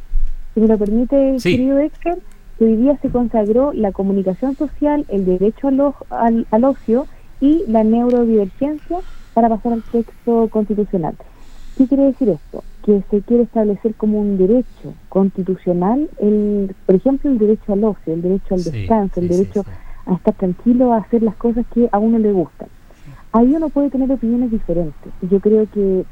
si me lo permite, Sí. querido Héctor, que hoy día se consagró la comunicación social, el derecho al, al, al ocio y la neurodivergencia para pasar al texto constitucional. ¿Qué quiere decir esto? Que se quiere establecer como un derecho constitucional, el, por ejemplo, el derecho al ocio, el derecho al Sí, descanso, el sí, derecho sí. a estar tranquilo, a hacer las cosas que a uno le gustan. Ahí uno puede tener opiniones diferentes. Yo creo que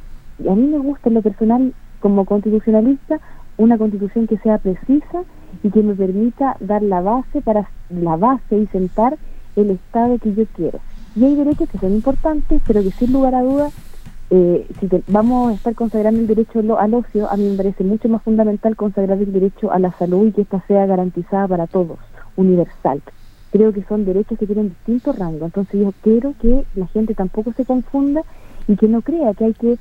a mí me gusta en lo personal como constitucionalista, una constitución que sea precisa y que me permita dar la base para la base y sentar el Estado que yo quiero. Y hay derechos que son importantes, pero que sin lugar a dudas, eh, si vamos a estar consagrando el derecho al ocio, a mí me parece mucho más fundamental consagrar el derecho a la salud y que ésta sea garantizada para todos, universal. Creo que son derechos que tienen distintos rangos, entonces yo quiero que la gente tampoco se confunda y que no crea que hay que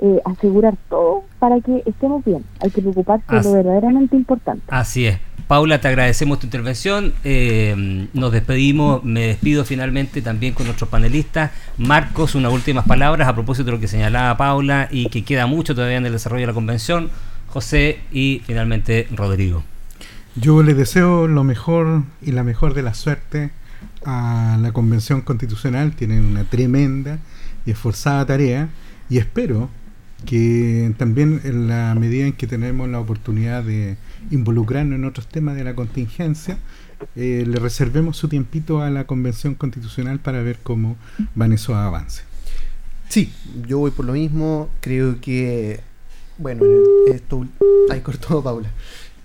eh, asegurar todo para que estemos bien. Hay que preocuparse de lo verdaderamente importante. Así es. Paula, te agradecemos tu intervención. Eh, nos despedimos. Me despido finalmente también con nuestros panelistas. Marcos, unas últimas palabras a propósito de lo que señalaba Paula y que queda mucho todavía en el desarrollo de la convención. José y finalmente Rodrigo. Yo le deseo lo mejor y la mejor de la suerte a la convención constitucional. Tienen una tremenda y esforzada tarea y espero que también en la medida en que tenemos la oportunidad de involucrarnos en otros temas de la contingencia, eh, le reservemos su tiempito a la Convención Constitucional para ver cómo van esos avances. Sí, yo voy por lo mismo, creo que, bueno, esto, ahí cortó Paula.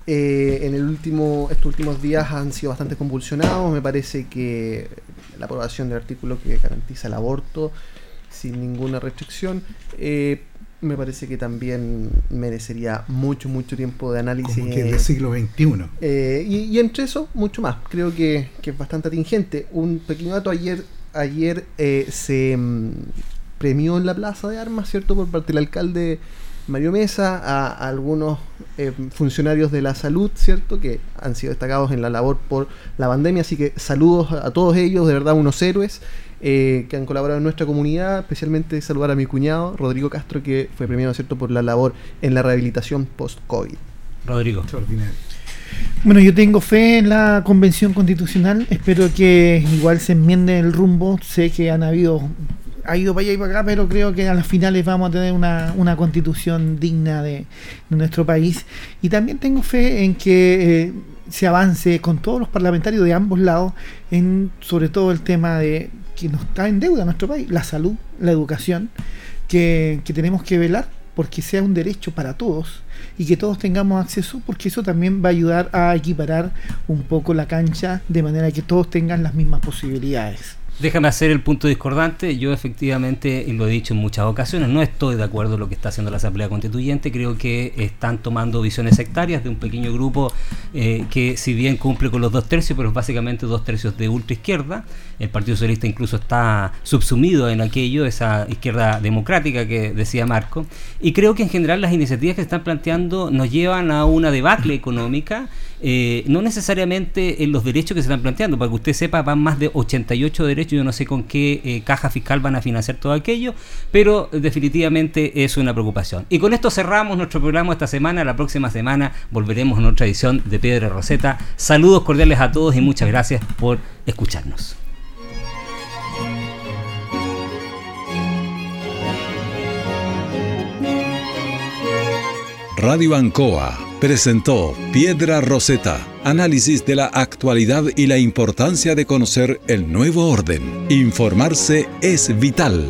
Eh, en el último, estos últimos días han sido bastante convulsionados, me parece que la aprobación del artículo que garantiza el aborto sin ninguna restricción, eh, me parece que también merecería mucho, mucho tiempo de análisis. Como que del siglo XXI. Eh, y, entre eso, mucho más. Creo que, es bastante atingente. Un pequeño dato, ayer, ayer eh, se mm, premió en la Plaza de Armas, ¿cierto? Por parte del alcalde Mario Mesa, a, algunos eh, funcionarios de la salud, ¿cierto? Que han sido destacados en la labor por la pandemia. Así que saludos a todos ellos, de verdad, unos héroes. Eh, que han colaborado en nuestra comunidad, especialmente saludar a mi cuñado, Rodrigo Castro, que fue premiado ¿cierto? por la labor en la rehabilitación post-COVID. Rodrigo. Bueno, yo tengo fe en la convención constitucional, espero que igual se enmiende el rumbo, sé que han habido, ha ido para allá y para acá, pero creo que a las finales vamos a tener una, una constitución digna de, nuestro país. Y también tengo fe en que eh, se avance con todos los parlamentarios de ambos lados en sobre todo el tema de que nos está en deuda nuestro país, la salud, la educación, que, que tenemos que velar porque sea un derecho para todos y que todos tengamos acceso, porque eso también va a ayudar a equiparar un poco la cancha de manera que todos tengan las mismas posibilidades. Déjame hacer el punto discordante. Yo efectivamente, y lo he dicho en muchas ocasiones, no estoy de acuerdo con lo que está haciendo la Asamblea Constituyente. Creo que están tomando visiones sectarias de un pequeño grupo eh, que si bien cumple con los dos tercios, pero es básicamente dos tercios de ultra izquierda. El Partido Socialista incluso está subsumido en aquello, esa izquierda democrática que decía Marco. Y creo que en general las iniciativas que se están planteando nos llevan a una debacle económica eh, no necesariamente en los derechos que se están planteando, para que usted sepa, van más de 88 derechos, yo no sé con qué eh, caja fiscal van a financiar todo aquello, pero definitivamente es una preocupación. Y con esto cerramos nuestro programa esta semana, la próxima semana volveremos a otra edición de Piedra Roseta. Saludos cordiales a todos y muchas gracias por escucharnos. Radio Ancoa presentó Piedra Roseta, análisis de la actualidad y la importancia de conocer el nuevo orden. Informarse es vital.